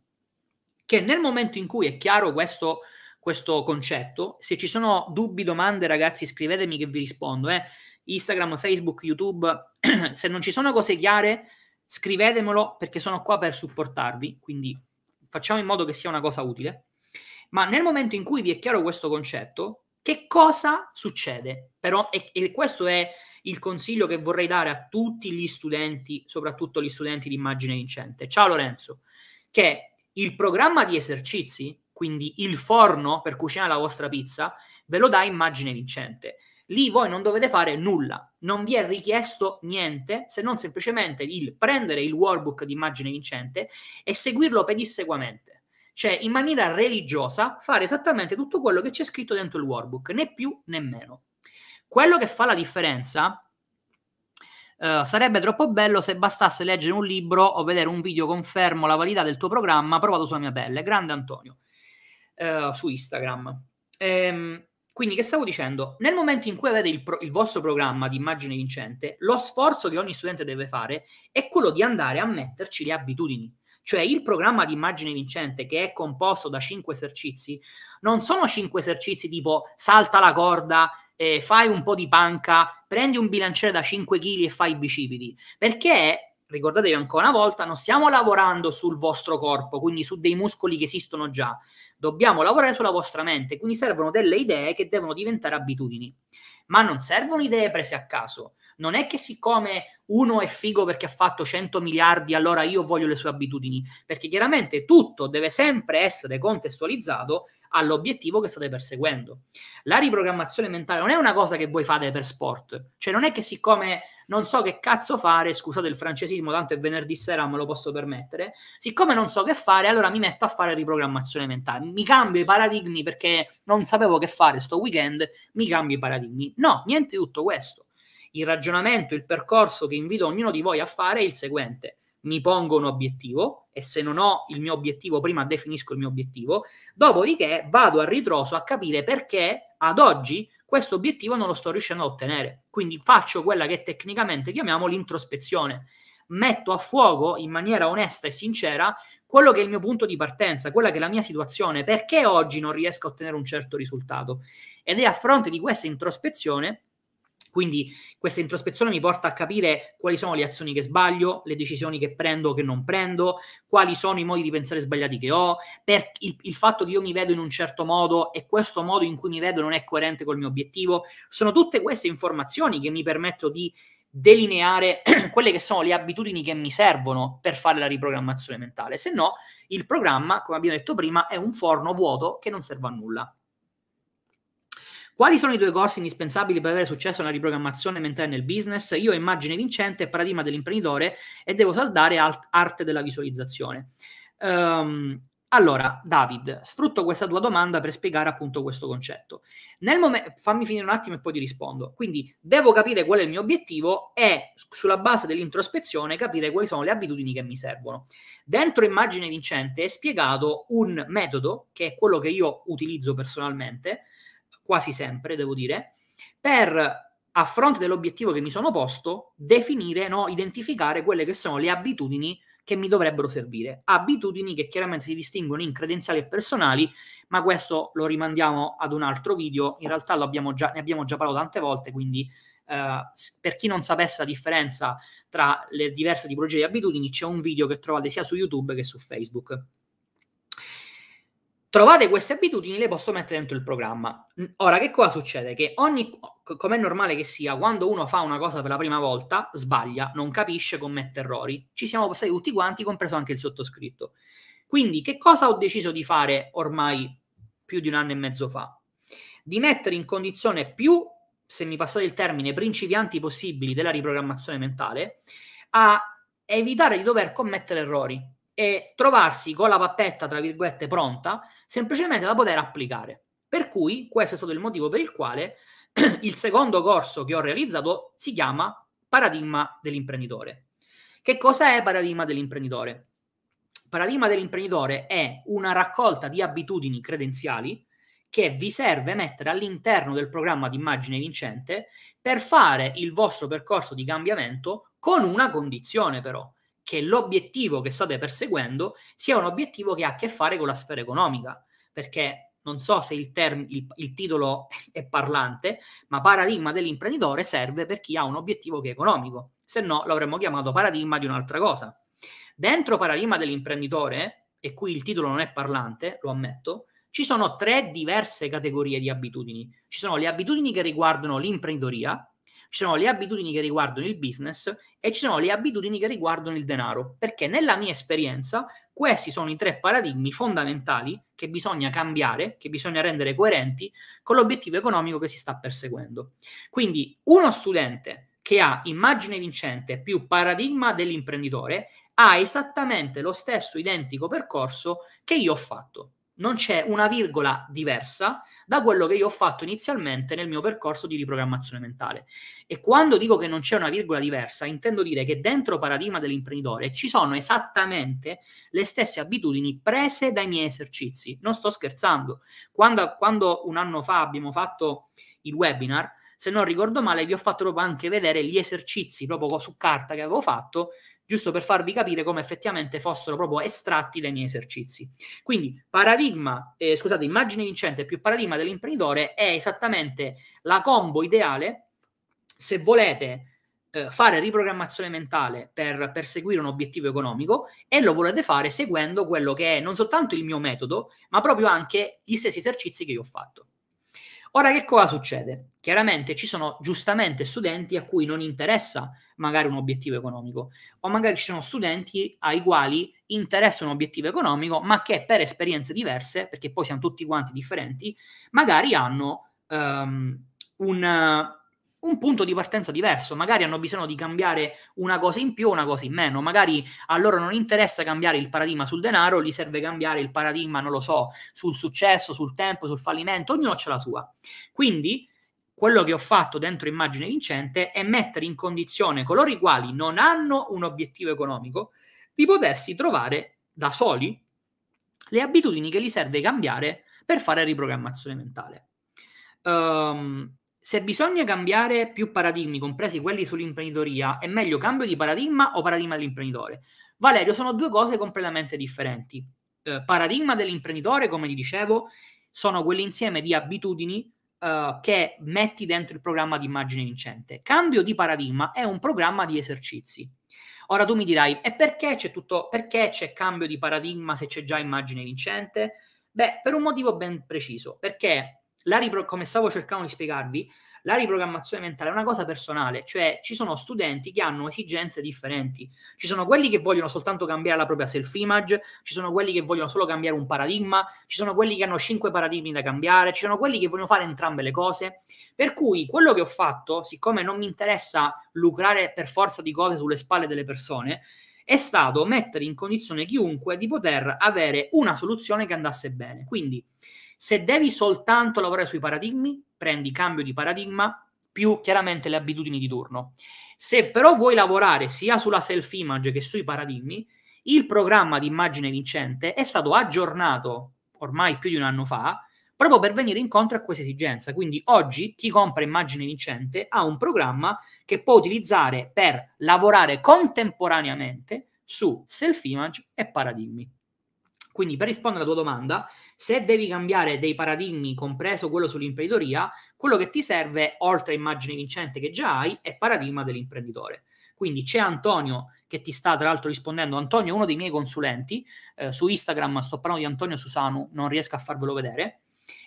Che nel momento in cui è chiaro questo, questo concetto, se ci sono dubbi, domande, ragazzi, scrivetemi che vi rispondo. Eh. Instagram, Facebook, YouTube, se non ci sono cose chiare, scrivetemelo perché sono qua per supportarvi, quindi facciamo in modo che sia una cosa utile. Ma nel momento in cui vi è chiaro questo concetto, che cosa succede? Però, e, e questo è il consiglio che vorrei dare a tutti gli studenti, soprattutto gli studenti di immagine vincente. Ciao Lorenzo, che il programma di esercizi, quindi il forno per cucinare la vostra pizza, ve lo dà immagine vincente. Lì voi non dovete fare nulla, non vi è richiesto niente se non semplicemente il prendere il workbook di immagine vincente e seguirlo pedissequamente. Cioè, in maniera religiosa, fare esattamente tutto quello che c'è scritto dentro il workbook, né più né meno. Quello che fa la differenza Uh, sarebbe troppo bello se bastasse leggere un libro o vedere un video confermo la validità del tuo programma provato sulla mia pelle. Grande Antonio uh, su Instagram. Ehm, quindi, che stavo dicendo? Nel momento in cui avete il, pro- il, vostro programma di immagine vincente, lo sforzo che ogni studente deve fare è quello di andare a metterci le abitudini. Cioè, il programma di immagine vincente, che è composto da cinque esercizi, non sono cinque esercizi tipo salta la corda, eh, fai un po' di panca, prendi un bilanciere da 5 kg e fai i bicipiti. Perché, ricordatevi ancora una volta, non stiamo lavorando sul vostro corpo, quindi su dei muscoli che esistono già. Dobbiamo lavorare sulla vostra mente, quindi servono delle idee che devono diventare abitudini. Ma non servono idee prese a caso. Non è che siccome uno è figo perché ha fatto 100 miliardi, allora io voglio le sue abitudini, perché chiaramente tutto deve sempre essere contestualizzato all'obiettivo che state perseguendo. La riprogrammazione mentale non è una cosa che voi fate per sport, cioè non è che siccome non so che cazzo fare, scusate il francesismo, tanto è venerdì sera, me lo posso permettere, siccome non so che fare, allora mi metto a fare riprogrammazione mentale, mi cambio i paradigmi perché non sapevo che fare sto weekend, mi cambio i paradigmi. No, niente di tutto questo. Il ragionamento, il percorso che invito ognuno di voi a fare è il seguente mi pongo un obiettivo e se non ho il mio obiettivo prima definisco il mio obiettivo, dopodiché vado a ritroso a capire perché ad oggi questo obiettivo non lo sto riuscendo a ottenere. Quindi faccio quella che tecnicamente chiamiamo l'introspezione. Metto a fuoco in maniera onesta e sincera quello che è il mio punto di partenza, quella che è la mia situazione, perché oggi non riesco a ottenere un certo risultato. Ed è a fronte di questa introspezione quindi questa introspezione mi porta a capire quali sono le azioni che sbaglio, le decisioni che prendo o che non prendo, quali sono i modi di pensare sbagliati che ho, per il, il, fatto che io mi vedo in un certo modo e questo modo in cui mi vedo non è coerente col mio obiettivo. Sono tutte queste informazioni che mi permettono di delineare quelle che sono le abitudini che mi servono per fare la riprogrammazione mentale. Se no, il programma, come abbiamo detto prima, è un forno vuoto che non serve a nulla. Quali sono i due corsi indispensabili per avere successo nella riprogrammazione mentale nel business? Io ho immagine vincente e paradigma dell'imprenditore e devo saldare alt- arte della visualizzazione. Um, allora, David, sfrutto questa tua domanda per spiegare appunto questo concetto. Momento, fammi finire un attimo e poi ti rispondo. Quindi, devo capire qual è il mio obiettivo e sulla base dell'introspezione capire quali sono le abitudini che mi servono. Dentro Immagine Vincente è spiegato un metodo che è quello che io utilizzo personalmente, quasi sempre, devo dire, per a fronte dell'obiettivo che mi sono posto, definire, no, identificare quelle che sono le abitudini che mi dovrebbero servire. Abitudini che chiaramente si distinguono in credenziali e personali, ma questo lo rimandiamo ad un altro video. In realtà già, ne abbiamo già parlato tante volte, quindi eh, per chi non sapesse la differenza tra le diverse tipologie di abitudini, c'è un video che trovate sia su YouTube che su Facebook. Trovate queste abitudini, le posso mettere dentro il programma. Ora, che cosa succede? Che ogni, come è normale che sia, quando uno fa una cosa per la prima volta, sbaglia, non capisce, commette errori. Ci siamo passati tutti quanti, compreso anche il sottoscritto. Quindi, che cosa ho deciso di fare ormai più di un anno e mezzo fa? Di mettere in condizione più, se mi passate il termine, principianti possibili della riprogrammazione mentale, a evitare di dover commettere errori e trovarsi con la pappetta, tra virgolette, pronta, semplicemente da poter applicare. Per cui questo è stato il motivo per il quale il secondo corso che ho realizzato si chiama Paradigma dell'imprenditore, Che cosa è paradigma dell'imprenditore? Paradigma dell'imprenditore è una raccolta di abitudini credenziali che vi serve mettere all'interno del programma di immagine vincente per fare il vostro percorso di cambiamento con una condizione però, che l'obiettivo che state perseguendo sia un obiettivo che ha a che fare con la sfera economica, perché non so se il, term- il, il titolo è parlante, ma paradigma dell'imprenditore serve per chi ha un obiettivo che è economico, se no l'avremmo chiamato paradigma di un'altra cosa. Dentro paradigma dell'imprenditore, e qui il titolo non è parlante, lo ammetto, ci sono tre diverse categorie di abitudini. Ci sono le abitudini che riguardano l'imprenditoria, ci sono le abitudini che riguardano il business e ci sono le abitudini che riguardano il denaro, perché nella mia esperienza questi sono i tre paradigmi fondamentali che bisogna cambiare, che bisogna rendere coerenti con l'obiettivo economico che si sta perseguendo. Quindi uno studente che ha immagine vincente più paradigma dell'imprenditore ha esattamente lo stesso identico percorso che io ho fatto non c'è una virgola diversa da quello che io ho fatto inizialmente nel mio percorso di riprogrammazione mentale. E quando dico che non c'è una virgola diversa, intendo dire che dentro paradigma dell'imprenditore ci sono esattamente le stesse abitudini prese dai miei esercizi. Non sto scherzando. Quando, quando un anno fa abbiamo fatto il webinar, se non ricordo male, vi ho fatto proprio anche vedere gli esercizi proprio su carta che avevo fatto giusto per farvi capire come effettivamente fossero proprio estratti dai miei esercizi. Quindi paradigma, eh, scusate, immagine vincente più paradigma dell'imprenditore è esattamente la combo ideale se volete eh, fare riprogrammazione mentale per perseguire un obiettivo economico e lo volete fare seguendo quello che è non soltanto il mio metodo, ma proprio anche gli stessi esercizi che io ho fatto. Ora che cosa succede? Chiaramente ci sono giustamente studenti a cui non interessa magari un obiettivo economico o magari ci sono studenti ai quali interessa un obiettivo economico ma che per esperienze diverse, perché poi siamo tutti quanti differenti, magari hanno um, un un punto di partenza diverso, magari hanno bisogno di cambiare una cosa in più o una cosa in meno, magari a loro non interessa cambiare il paradigma sul denaro, gli serve cambiare il paradigma, non lo so, sul successo, sul tempo, sul fallimento, ognuno ha la sua. Quindi quello che ho fatto dentro Immagine Vincente è mettere in condizione coloro i quali non hanno un obiettivo economico di potersi trovare da soli le abitudini che gli serve cambiare per fare riprogrammazione mentale. Um, se bisogna cambiare più paradigmi, compresi quelli sull'imprenditoria, è meglio cambio di paradigma o paradigma dell'imprenditore? Valerio, sono due cose completamente differenti. Eh, paradigma dell'imprenditore, come ti dicevo, sono quell'insieme di abitudini eh, che metti dentro il programma di immagine vincente. Cambio di paradigma è un programma di esercizi. Ora tu mi dirai, e perché c'è tutto, perché c'è cambio di paradigma se c'è già immagine vincente? Beh, per un motivo ben preciso, perché ripro- come stavo cercando di spiegarvi, la riprogrammazione mentale è una cosa personale, cioè ci sono studenti che hanno esigenze differenti. Ci sono quelli che vogliono soltanto cambiare la propria self-image, ci sono quelli che vogliono solo cambiare un paradigma, ci sono quelli che hanno cinque paradigmi da cambiare, ci sono quelli che vogliono fare entrambe le cose. Per cui quello che ho fatto, siccome non mi interessa lucrare per forza di cose sulle spalle delle persone, è stato mettere in condizione chiunque di poter avere una soluzione che andasse bene. Quindi se devi soltanto lavorare sui paradigmi, prendi cambio di paradigma più chiaramente le abitudini di turno. Se però vuoi lavorare sia sulla self-image che sui paradigmi, il programma di immagine vincente è stato aggiornato ormai più di un anno fa proprio per venire incontro a questa esigenza. Quindi oggi chi compra immagine vincente ha un programma che può utilizzare per lavorare contemporaneamente su self-image e paradigmi. Quindi per rispondere alla tua domanda, se devi cambiare dei paradigmi, compreso quello sull'imprenditoria, quello che ti serve, oltre a immagine vincente che già hai, è paradigma dell'imprenditore. Quindi c'è Antonio che ti sta tra l'altro rispondendo. Antonio è uno dei miei consulenti. Eh, su Instagram sto parlando di Antonio Susano, non riesco a farvelo vedere.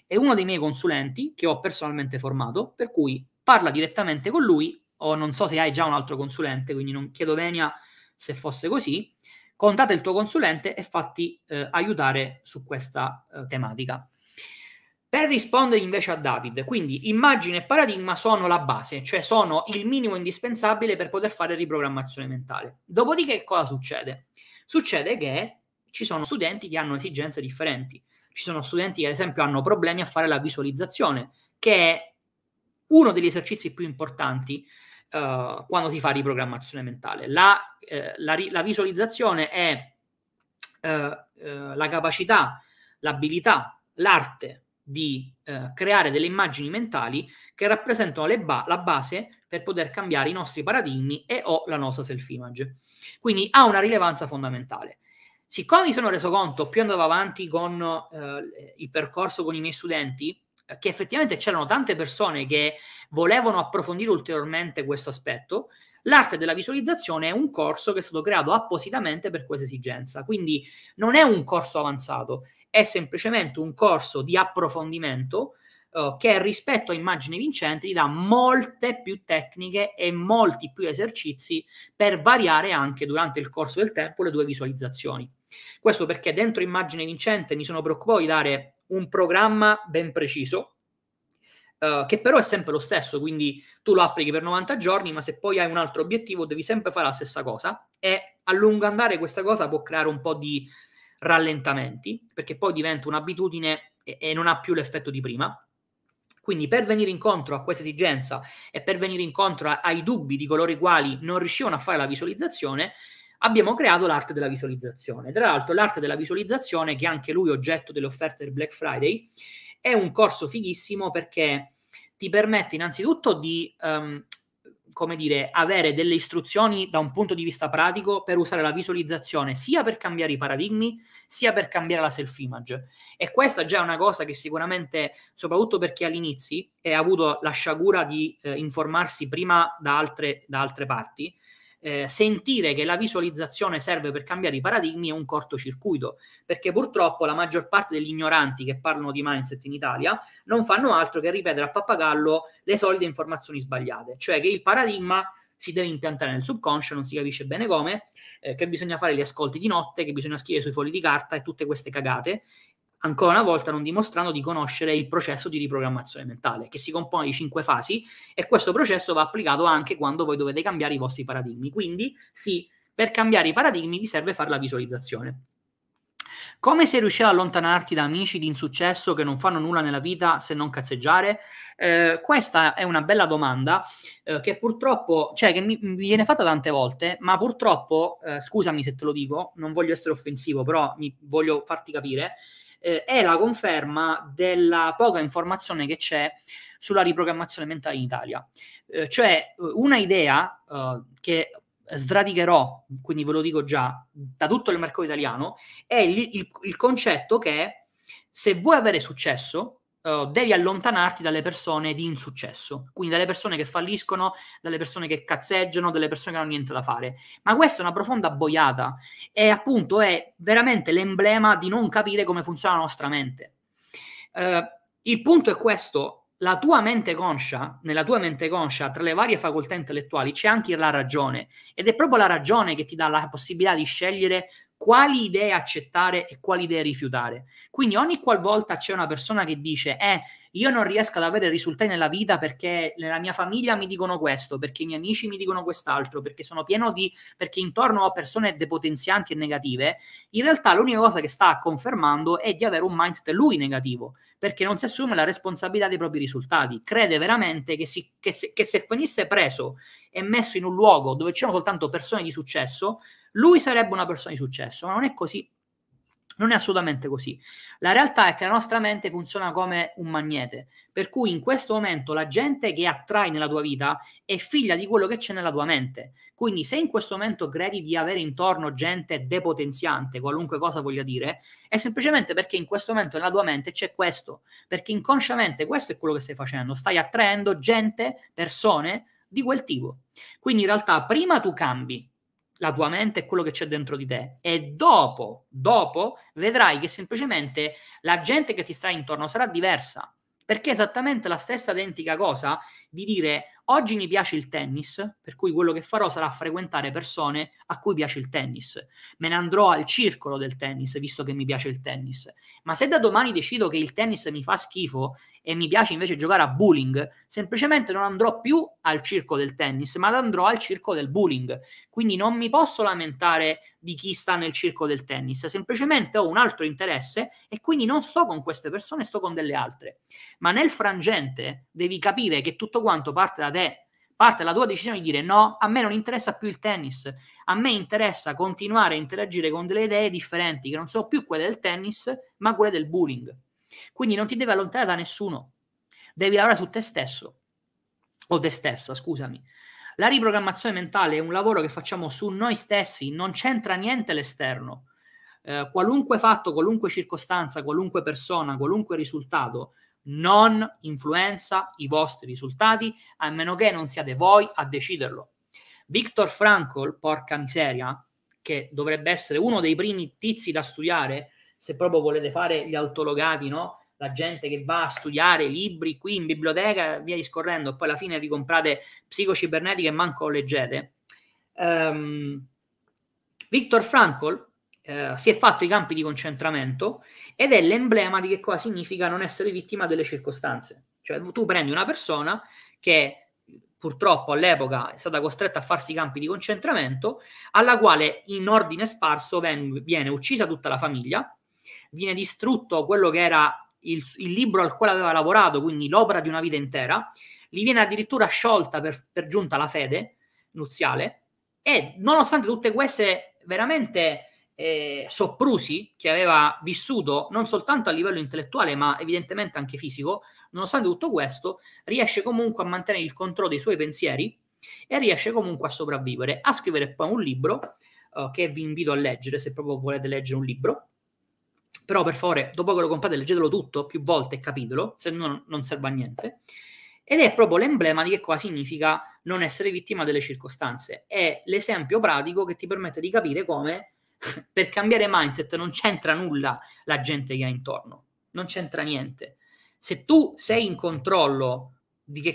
È uno dei miei consulenti che ho personalmente formato, per cui parla direttamente con lui, o non so se hai già un altro consulente, quindi non chiedo venia se fosse così contate il tuo consulente e fatti eh, aiutare su questa eh, tematica. Per rispondere invece a David, quindi immagine e paradigma sono la base, cioè sono il minimo indispensabile per poter fare riprogrammazione mentale. Dopodiché cosa succede? Succede che ci sono studenti che hanno esigenze differenti. Ci sono studenti che ad esempio hanno problemi a fare la visualizzazione, che è uno degli esercizi più importanti uh, quando si fa riprogrammazione mentale. La, eh, la, la visualizzazione è uh, uh, la capacità, l'abilità, l'arte di creare delle immagini mentali che rappresentano ba- la base per poter cambiare i nostri paradigmi e o la nostra self-image. Quindi ha una rilevanza fondamentale. Siccome mi sono reso conto, più andavo avanti con eh, il percorso con i miei studenti, eh, che effettivamente c'erano tante persone che volevano approfondire ulteriormente questo aspetto, l'arte della visualizzazione è un corso che è stato creato appositamente per questa esigenza. Quindi non è un corso avanzato, è semplicemente un corso di approfondimento uh, che rispetto a immagine vincente ti dà molte più tecniche e molti più esercizi per variare anche durante il corso del tempo le tue visualizzazioni. Questo perché dentro immagine vincente mi sono preoccupato di dare un programma ben preciso, Uh, che però è sempre lo stesso, quindi tu lo applichi per 90 giorni, ma se poi hai un altro obiettivo devi sempre fare la stessa cosa e a lungo andare questa cosa può creare un po' di rallentamenti, perché poi diventa un'abitudine e, e non ha più l'effetto di prima. Quindi per venire incontro a questa esigenza e per venire incontro a, ai dubbi di coloro i quali non riuscivano a fare la visualizzazione, abbiamo creato l'arte della visualizzazione. Tra l'altro l'arte della visualizzazione, che è anche lui oggetto delle offerte del Black Friday, è un corso fighissimo perché ti permette innanzitutto di um, come dire, avere delle istruzioni da un punto di vista pratico per usare la visualizzazione sia per cambiare i paradigmi, sia per cambiare la self-image. E questa già è una cosa che sicuramente, soprattutto per chi all'inizio ha avuto la sciagura di eh, informarsi prima da altre, da altre parti, eh, sentire che la visualizzazione serve per cambiare i paradigmi è un cortocircuito, perché purtroppo la maggior parte degli ignoranti che parlano di mindset in Italia non fanno altro che ripetere a pappagallo le solite informazioni sbagliate, cioè che il paradigma si deve impiantare nel subconscio, non si capisce bene come, eh, che bisogna fare gli ascolti di notte, che bisogna scrivere sui fogli di carta e tutte queste cagate, ancora una volta non dimostrando di conoscere il processo di riprogrammazione mentale, che si compone di cinque fasi e questo processo va applicato anche quando voi dovete cambiare i vostri paradigmi. Quindi, sì, per cambiare i paradigmi vi serve fare la visualizzazione. Come sei riuscito ad allontanarti da amici di insuccesso che non fanno nulla nella vita se non cazzeggiare? Eh, questa è una bella domanda eh, che purtroppo, cioè che mi, mi, viene fatta tante volte, ma purtroppo, eh, scusami se te lo dico, non voglio essere offensivo, però mi voglio farti capire, eh, è la conferma della poca informazione che c'è sulla riprogrammazione mentale in Italia. Eh, cioè, una idea eh, che sradicherò, quindi ve lo dico già, da tutto il mercato italiano, è il, il, il concetto che se vuoi avere successo, uh, devi allontanarti dalle persone di insuccesso, quindi dalle persone che falliscono, dalle persone che cazzeggiano, dalle persone che non hanno niente da fare. Ma questa è una profonda boiata e appunto è veramente l'emblema di non capire come funziona la nostra mente. Uh, il punto è questo, la tua mente conscia, nella tua mente conscia, tra le varie facoltà intellettuali, c'è anche la ragione ed è proprio la ragione che ti dà la possibilità di scegliere quali idee accettare e quali idee rifiutare. Quindi ogni qualvolta c'è una persona che dice eh, io non riesco ad avere risultati nella vita perché nella mia famiglia mi dicono questo, perché i miei amici mi dicono quest'altro, perché sono pieno di perché intorno ho persone depotenzianti e negative, in realtà l'unica cosa che sta confermando è di avere un mindset lui negativo, perché non si assume la responsabilità dei propri risultati, crede veramente che, si, che, se, che se venisse preso e messo in un luogo dove c'erano soltanto persone di successo, lui sarebbe una persona di successo, ma non è così. Non è assolutamente così. La realtà è che la nostra mente funziona come un magnete, per cui in questo momento la gente che attrai nella tua vita è figlia di quello che c'è nella tua mente. Quindi se in questo momento credi di avere intorno gente depotenziante, qualunque cosa voglia dire, è semplicemente perché in questo momento nella tua mente c'è questo, perché inconsciamente questo è quello che stai facendo, stai attraendo gente, persone di quel tipo. Quindi in realtà prima tu cambi la tua mente e quello che c'è dentro di te. E dopo, dopo vedrai che semplicemente la gente che ti sta intorno sarà diversa perché è esattamente la stessa identica cosa di dire oggi mi piace il tennis, per cui quello che farò sarà frequentare persone a cui piace il tennis. Me ne andrò al circolo del tennis, visto che mi piace il tennis. Ma se da domani decido che il tennis mi fa schifo e mi piace invece giocare a bowling, semplicemente non andrò più al circolo del tennis, ma andrò al circolo del bowling. Quindi non mi posso lamentare di chi sta nel circolo del tennis, semplicemente ho un altro interesse e quindi non sto con queste persone, sto con delle altre. Ma nel frangente devi capire che tutto quanto parte da te parte la tua decisione di dire no, a me non interessa più il tennis, a me interessa continuare a interagire con delle idee differenti, che non sono più quelle del tennis, ma quelle del bullying. Quindi non ti devi allontanare da nessuno, devi lavorare su te stesso, o te stessa, scusami. La riprogrammazione mentale è un lavoro che facciamo su noi stessi, non c'entra niente l'esterno. Eh, qualunque fatto, qualunque circostanza, qualunque persona, qualunque risultato non influenza i vostri risultati a meno che non siate voi a deciderlo. Viktor Frankl, porca miseria, che dovrebbe essere uno dei primi tizi da studiare se proprio volete fare gli autologati, no? La gente che va a studiare libri qui in biblioteca, via discorrendo, poi alla fine vi comprate psicocibernetica e manco leggete. Um, Viktor Frankl eh, si è fatto i campi di concentramento ed è l'emblema di che cosa significa non essere vittima delle circostanze. Cioè tu prendi una persona che purtroppo all'epoca è stata costretta a farsi i campi di concentramento, alla quale in ordine sparso ven- viene uccisa tutta la famiglia, viene distrutto quello che era il, il, libro al quale aveva lavorato, quindi l'opera di una vita intera, gli viene addirittura sciolta per, per giunta la fede nuziale e nonostante tutte queste veramente eh, soprusi che aveva vissuto non soltanto a livello intellettuale ma evidentemente anche fisico, nonostante tutto questo, riesce comunque a mantenere il controllo dei suoi pensieri e riesce comunque a sopravvivere, a scrivere poi un libro uh, che vi invito a leggere se proprio volete leggere un libro. Però per favore, dopo che lo comprate, leggetelo tutto più volte e capitelo, se no non serve a niente. Ed è proprio l'emblema di che cosa significa non essere vittima delle circostanze. È l'esempio pratico che ti permette di capire come per cambiare mindset non c'entra nulla la gente che hai intorno, non c'entra niente. Se tu sei in controllo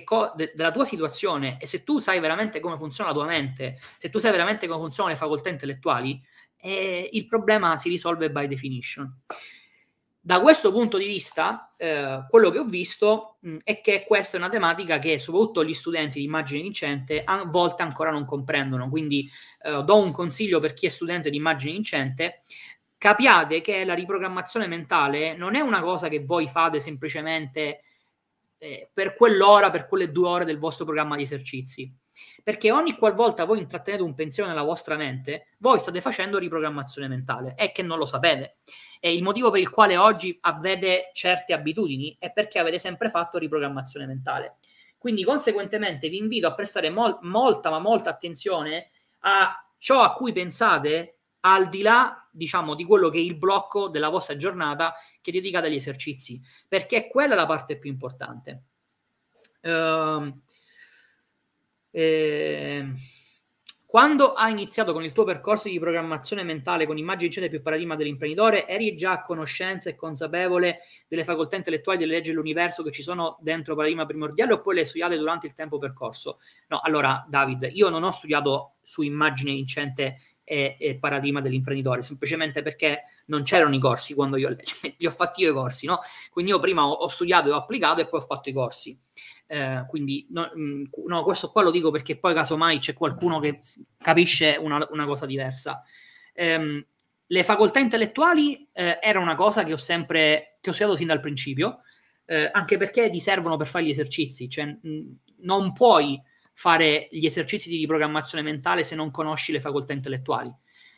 co- de- della tua situazione e se tu sai veramente come funziona la tua mente, se tu sai veramente come funzionano le facoltà intellettuali, eh, il problema si risolve by definition. Da questo punto di vista, eh, quello che ho visto mh, è che questa è una tematica che soprattutto gli studenti di immagine vincente a volte ancora non comprendono. Quindi eh, do un consiglio per chi è studente di immagine vincente. Capiate che la riprogrammazione mentale non è una cosa che voi fate semplicemente eh, per quell'ora, per quelle due ore del vostro programma di esercizi. Perché ogni qualvolta voi intrattenete un pensiero nella vostra mente, voi state facendo riprogrammazione mentale e che non lo sapete. E il motivo per il quale oggi avete certe abitudini è perché avete sempre fatto riprogrammazione mentale. Quindi, conseguentemente, vi invito a prestare mol- molta, ma molta attenzione a ciò a cui pensate al di là, diciamo, di quello che è il blocco della vostra giornata che dedicate agli esercizi, perché quella è la parte più importante. Uh, eh, quando hai iniziato con il tuo percorso di programmazione mentale con immagini incente più paradigma dell'imprenditore, eri già a conoscenza e consapevole delle facoltà intellettuali delle leggi dell'universo che ci sono dentro paradigma primordiale oppure le hai studiate durante il tempo percorso? No, allora David, io non ho studiato su immagine incente e, e paradigma dell'imprenditore, semplicemente perché non c'erano i corsi quando io li ho fatti io i corsi, no? Quindi io prima ho, ho studiato e ho applicato e poi ho fatto i corsi. Eh, quindi no, mm, no, questo qua lo dico perché poi casomai c'è qualcuno che capisce una, una cosa diversa. Eh, le facoltà intellettuali eh, era una cosa che ho sempre che ho studiato sin dal principio, eh, anche perché ti servono per fare gli esercizi, cioè mh, non puoi fare gli esercizi di riprogrammazione mentale se non conosci le facoltà intellettuali.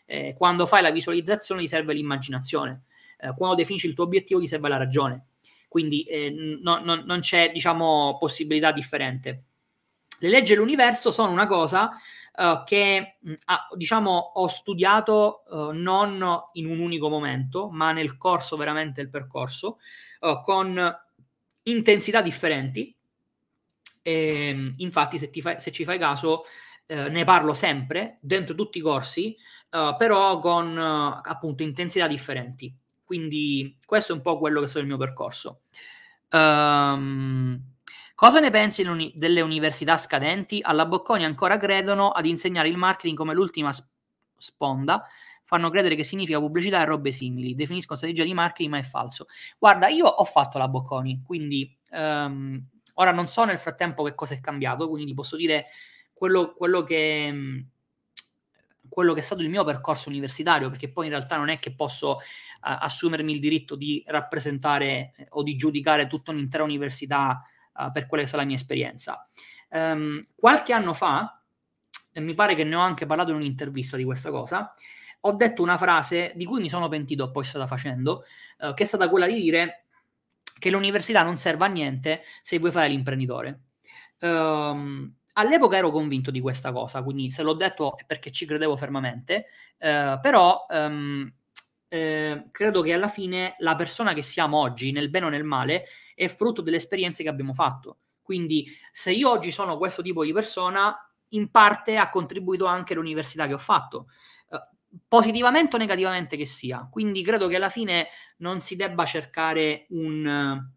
Eh, quando fai la visualizzazione ti serve l'immaginazione, eh, quando definisci il tuo obiettivo ti serve la ragione quindi eh, no, no, non c'è diciamo, possibilità differente. Le leggi dell'universo sono una cosa uh, che mh, diciamo, ho studiato uh, non in un unico momento, ma nel corso veramente del percorso, uh, con intensità differenti. E, ehm, infatti, se, fai, se, ci fai caso, ne parlo sempre dentro tutti i corsi, però con appunto intensità differenti. Quindi questo è un po' quello che è stato il mio percorso. Um, cosa ne pensi delle università scadenti? Alla Bocconi ancora credono ad insegnare il marketing come l'ultima sponda, fanno credere che significa pubblicità e robe simili, definiscono strategia di marketing ma è falso. Guarda, io ho fatto la Bocconi, quindi um, ora non so nel frattempo che cosa è cambiato, quindi posso dire quello, quello che quello che è stato il mio percorso universitario, perché poi in realtà non è che posso uh, assumermi il diritto di rappresentare eh, o di giudicare tutta un'intera università uh, per quella che stata la mia esperienza. Um, qualche anno fa, e mi pare che ne ho anche parlato in un'intervista di questa cosa, ho detto una frase di cui mi sono pentito poi stata facendo, uh, che è stata quella di dire che l'università non serve a niente se vuoi fare l'imprenditore. Um, all'epoca ero convinto di questa cosa, quindi se l'ho detto è perché ci credevo fermamente, uh, però um, eh, credo che alla fine la persona che siamo oggi, nel bene o nel male, è frutto delle esperienze che abbiamo fatto. Quindi se io oggi sono questo tipo di persona, in parte ha contribuito anche l'università che ho fatto positivamente o negativamente che sia. Quindi credo che alla fine non si debba cercare un,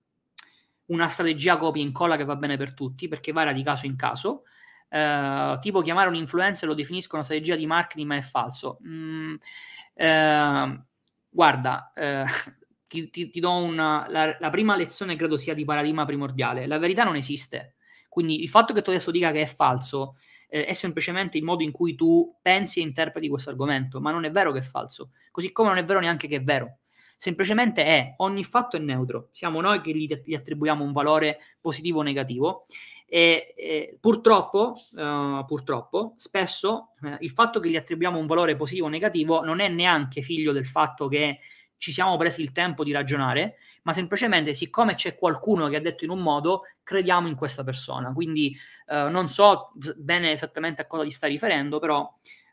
una strategia copia e incolla che va bene per tutti, perché varia di caso in caso. Uh, tipo chiamare un influencer lo definisco una strategia di marketing, ma è falso. Mm, uh, guarda, uh, ti, ti, ti, do una. La, la, prima lezione credo sia di paradigma primordiale. La verità non esiste. Quindi il fatto che tu adesso dica che è falso eh, è semplicemente il modo in cui tu pensi e interpreti questo argomento, ma non è vero che è falso, così come non è vero neanche che è vero. Semplicemente è, ogni fatto è neutro, siamo noi che gli, gli attribuiamo un valore positivo o negativo e, e purtroppo, uh, purtroppo, spesso eh, il fatto che gli attribuiamo un valore positivo o negativo non è neanche figlio del fatto che ci siamo presi il tempo di ragionare, ma semplicemente siccome c'è qualcuno che ha detto in un modo, crediamo in questa persona. Quindi eh, non so bene esattamente a cosa ti stai riferendo, però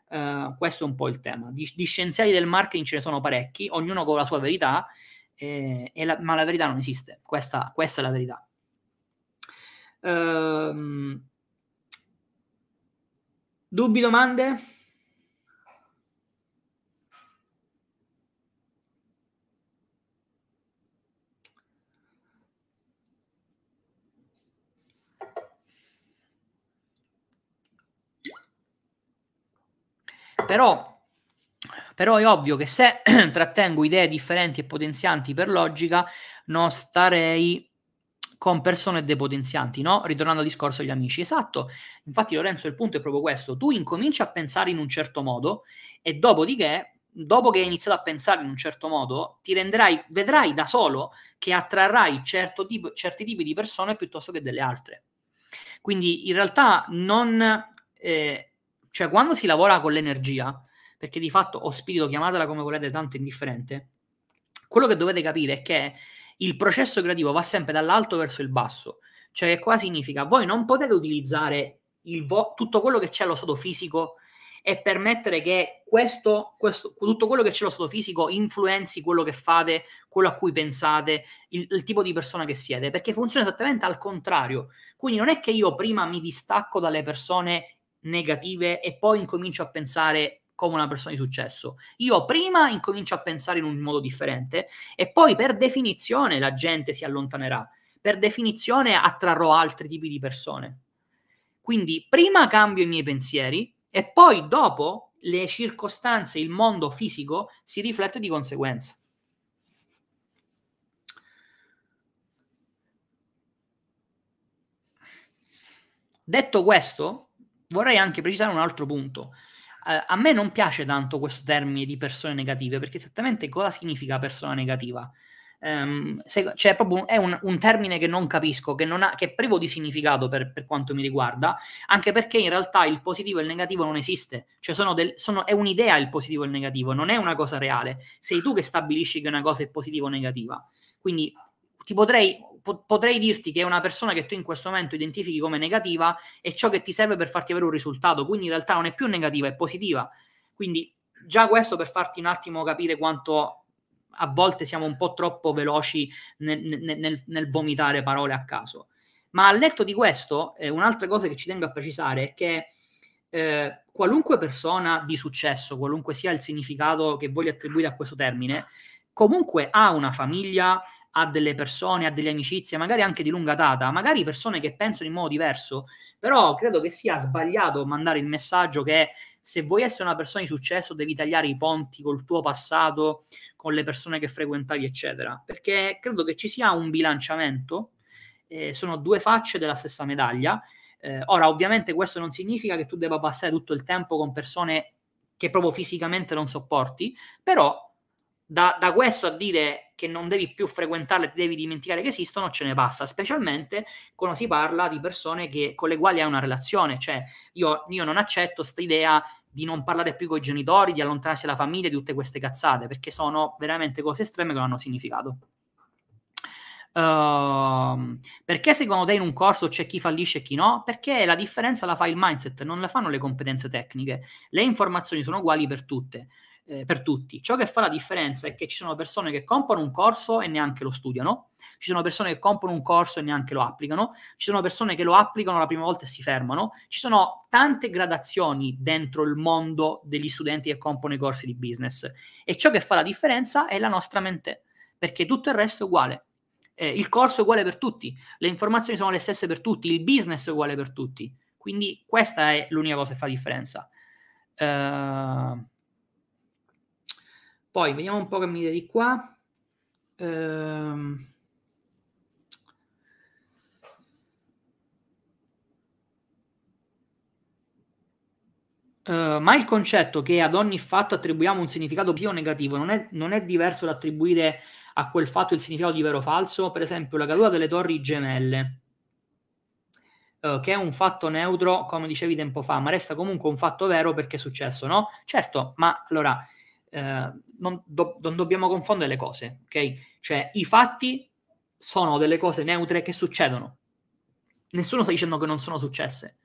eh, questo è un po' il tema. Di, di, scienziati del marketing ce ne sono parecchi, ognuno con la sua verità, eh, la, ma la verità non esiste. Questa, questa è la verità. Ehm, dubbi, domande? Però, però è ovvio che se trattengo idee differenti e potenzianti per logica, non starei con persone depotenzianti, no? Ritornando al discorso degli amici. Esatto. Infatti, Lorenzo, il punto è proprio questo. Tu incominci a pensare in un certo modo e dopodiché, dopo che hai iniziato a pensare in un certo modo, ti renderai, vedrai da solo che attrarrai certo tipo, certi tipi di persone piuttosto che delle altre. Quindi in realtà non... Eh, cioè, quando si lavora con l'energia, perché di fatto o spirito, chiamatela come volete, tanto indifferente, quello che dovete capire è che il processo creativo va sempre dall'alto verso il basso. Cioè, che cosa significa? Voi non potete utilizzare vo- tutto quello che c'è allo stato fisico e permettere che questo, questo, tutto quello che c'è allo stato fisico influenzi quello che fate, quello a cui pensate, il, il, tipo di persona che siete, perché funziona esattamente al contrario. Quindi non è che io prima mi distacco dalle persone negative e poi incomincio a pensare come una persona di successo. Io prima incomincio a pensare in un modo differente e poi per definizione la gente si allontanerà. Per definizione attrarrò altri tipi di persone. Quindi prima cambio i miei pensieri e poi dopo le circostanze, il mondo fisico si riflette di conseguenza. Detto questo, vorrei anche precisare un altro punto. Uh, a me non piace tanto questo termine di persone negative, perché esattamente cosa significa persona negativa? Um, se, cioè, proprio è un, un, termine che non capisco, che, non ha, che è privo di significato per, per, quanto mi riguarda, anche perché in realtà il positivo e il negativo non esiste, cioè sono del, sono, è un'idea il positivo e il negativo, non è una cosa reale, sei tu che stabilisci che una cosa è positiva o negativa. Quindi ti potrei po- potrei dirti che una persona che tu in questo momento identifichi come negativa è ciò che ti serve per farti avere un risultato, quindi in realtà non è più negativa, è positiva. Quindi già questo per farti un attimo capire quanto a volte siamo un po' troppo veloci nel, nel, nel, vomitare parole a caso. Ma al netto di questo, eh, un'altra cosa che ci tengo a precisare è che eh, qualunque persona di successo, qualunque sia il significato che voglio attribuire a questo termine, comunque ha una famiglia, a delle persone, a delle amicizie, magari anche di lunga data, magari persone che pensano in modo diverso, però credo che sia sbagliato mandare il messaggio che se vuoi essere una persona di successo devi tagliare i ponti col tuo passato, con le persone che frequentavi, eccetera, perché credo che ci sia un bilanciamento, eh, sono due facce della stessa medaglia. Eh, ora, ovviamente questo non significa che tu debba passare tutto il tempo con persone che proprio fisicamente non sopporti, però da, da questo a dire che non devi più frequentarle, devi dimenticare che esistono, ce ne passa, specialmente quando si parla di persone che, con le quali hai una relazione. Cioè, io, io non accetto questa idea di non parlare più con i genitori, di allontanarsi dalla famiglia, di tutte queste cazzate, perché sono veramente cose estreme che non hanno significato. Uh, perché secondo te in un corso c'è chi fallisce e chi no? Perché la differenza la fa il mindset, non la fanno le competenze tecniche. Le informazioni sono uguali per tutte. Eh, per tutti. Ciò che fa la differenza è che ci sono persone che comprano un corso e neanche lo studiano, ci sono persone che comprano un corso e neanche lo applicano, ci sono persone che lo applicano la prima volta e si fermano, ci sono tante gradazioni dentro il mondo degli studenti che comprano i corsi di business e ciò che fa la differenza è la nostra mente, perché tutto il resto è uguale eh, il corso è uguale per tutti, le informazioni sono le stesse per tutti, il business è uguale per tutti. Quindi questa è l'unica cosa che fa differenza. Uh, poi vediamo un po' che mi dite di qua. Uh, Uh, ma il concetto che ad ogni fatto attribuiamo un significato positivo o negativo non è, non è diverso da attribuire a quel fatto il significato di vero o falso, per esempio la caduta delle torri gemelle, uh, che è un fatto neutro, come dicevi tempo fa, ma resta comunque un fatto vero perché è successo, no? Certo, ma allora uh, non, do- non dobbiamo confondere le cose, ok? Cioè i fatti sono delle cose neutre che succedono. Nessuno sta dicendo che non sono successe.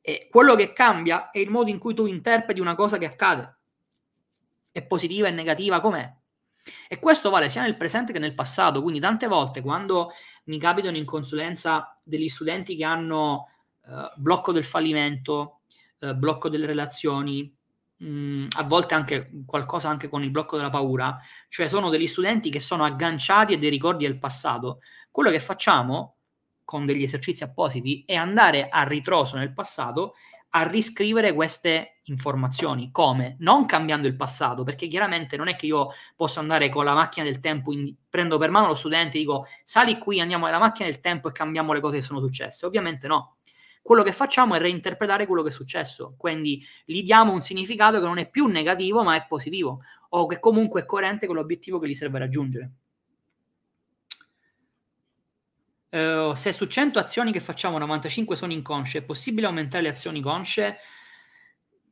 E quello che cambia è il modo in cui tu interpreti una cosa che accade. È positiva e negativa com'è? E questo vale sia nel presente che nel passato, quindi tante volte quando mi capitano in consulenza degli studenti che hanno eh, blocco del fallimento, eh, blocco delle relazioni, mh, mm, a volte anche qualcosa anche con il blocco della paura, cioè sono degli studenti che sono agganciati a dei ricordi del passato. Quello che facciamo con degli esercizi appositi è andare a ritroso nel passato a riscrivere queste informazioni. Come? Non cambiando il passato, perché chiaramente non è che io posso andare con la macchina del tempo, in, prendo per mano lo studente e dico sali qui, andiamo nella macchina del tempo e cambiamo le cose che sono successe. Ovviamente no. Quello che facciamo è reinterpretare quello che è successo, quindi gli diamo un significato che non è più negativo ma è positivo o che comunque è coerente con l'obiettivo che gli serve raggiungere. Uh, se su 100 azioni che facciamo 95 sono inconsce, è possibile aumentare le azioni consce?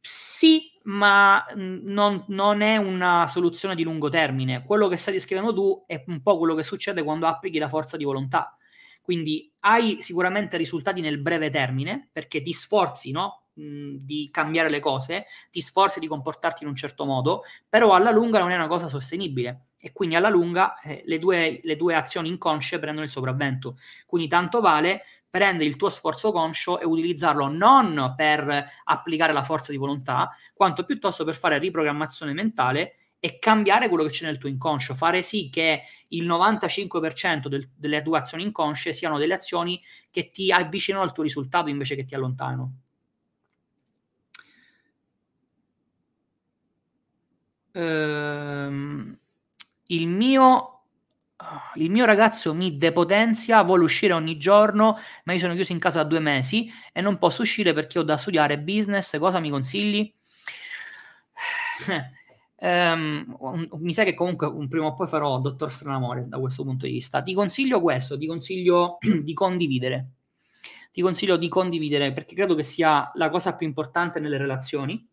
Sì, ma non, non, è una soluzione di lungo termine. Quello che stai descrivendo tu è un po' quello che succede quando applichi la forza di volontà. Quindi hai sicuramente risultati nel breve termine perché ti sforzi no? di cambiare le cose, ti sforzi di comportarti in un certo modo, però alla lunga non è una cosa sostenibile e quindi alla lunga eh, le, due, le due azioni inconsce prendono il sopravvento. Quindi tanto vale prendere il tuo sforzo conscio e utilizzarlo non per applicare la forza di volontà, quanto piuttosto per fare riprogrammazione mentale e cambiare quello che c'è nel tuo inconscio, fare sì che il 95% del, delle tue azioni inconsce siano delle azioni che ti avvicinano al tuo risultato invece che ti allontanano. Ehm il mio il mio ragazzo mi depotenzia, vuole uscire ogni giorno, ma io sono chiuso in casa da due mesi e non posso uscire perché ho da studiare business. Cosa mi consigli? um, mi sa che comunque un prima o poi farò dottor Stranamore da questo punto di vista. Ti consiglio questo, ti consiglio di condividere. Ti consiglio di condividere perché credo che sia la cosa più importante nelle relazioni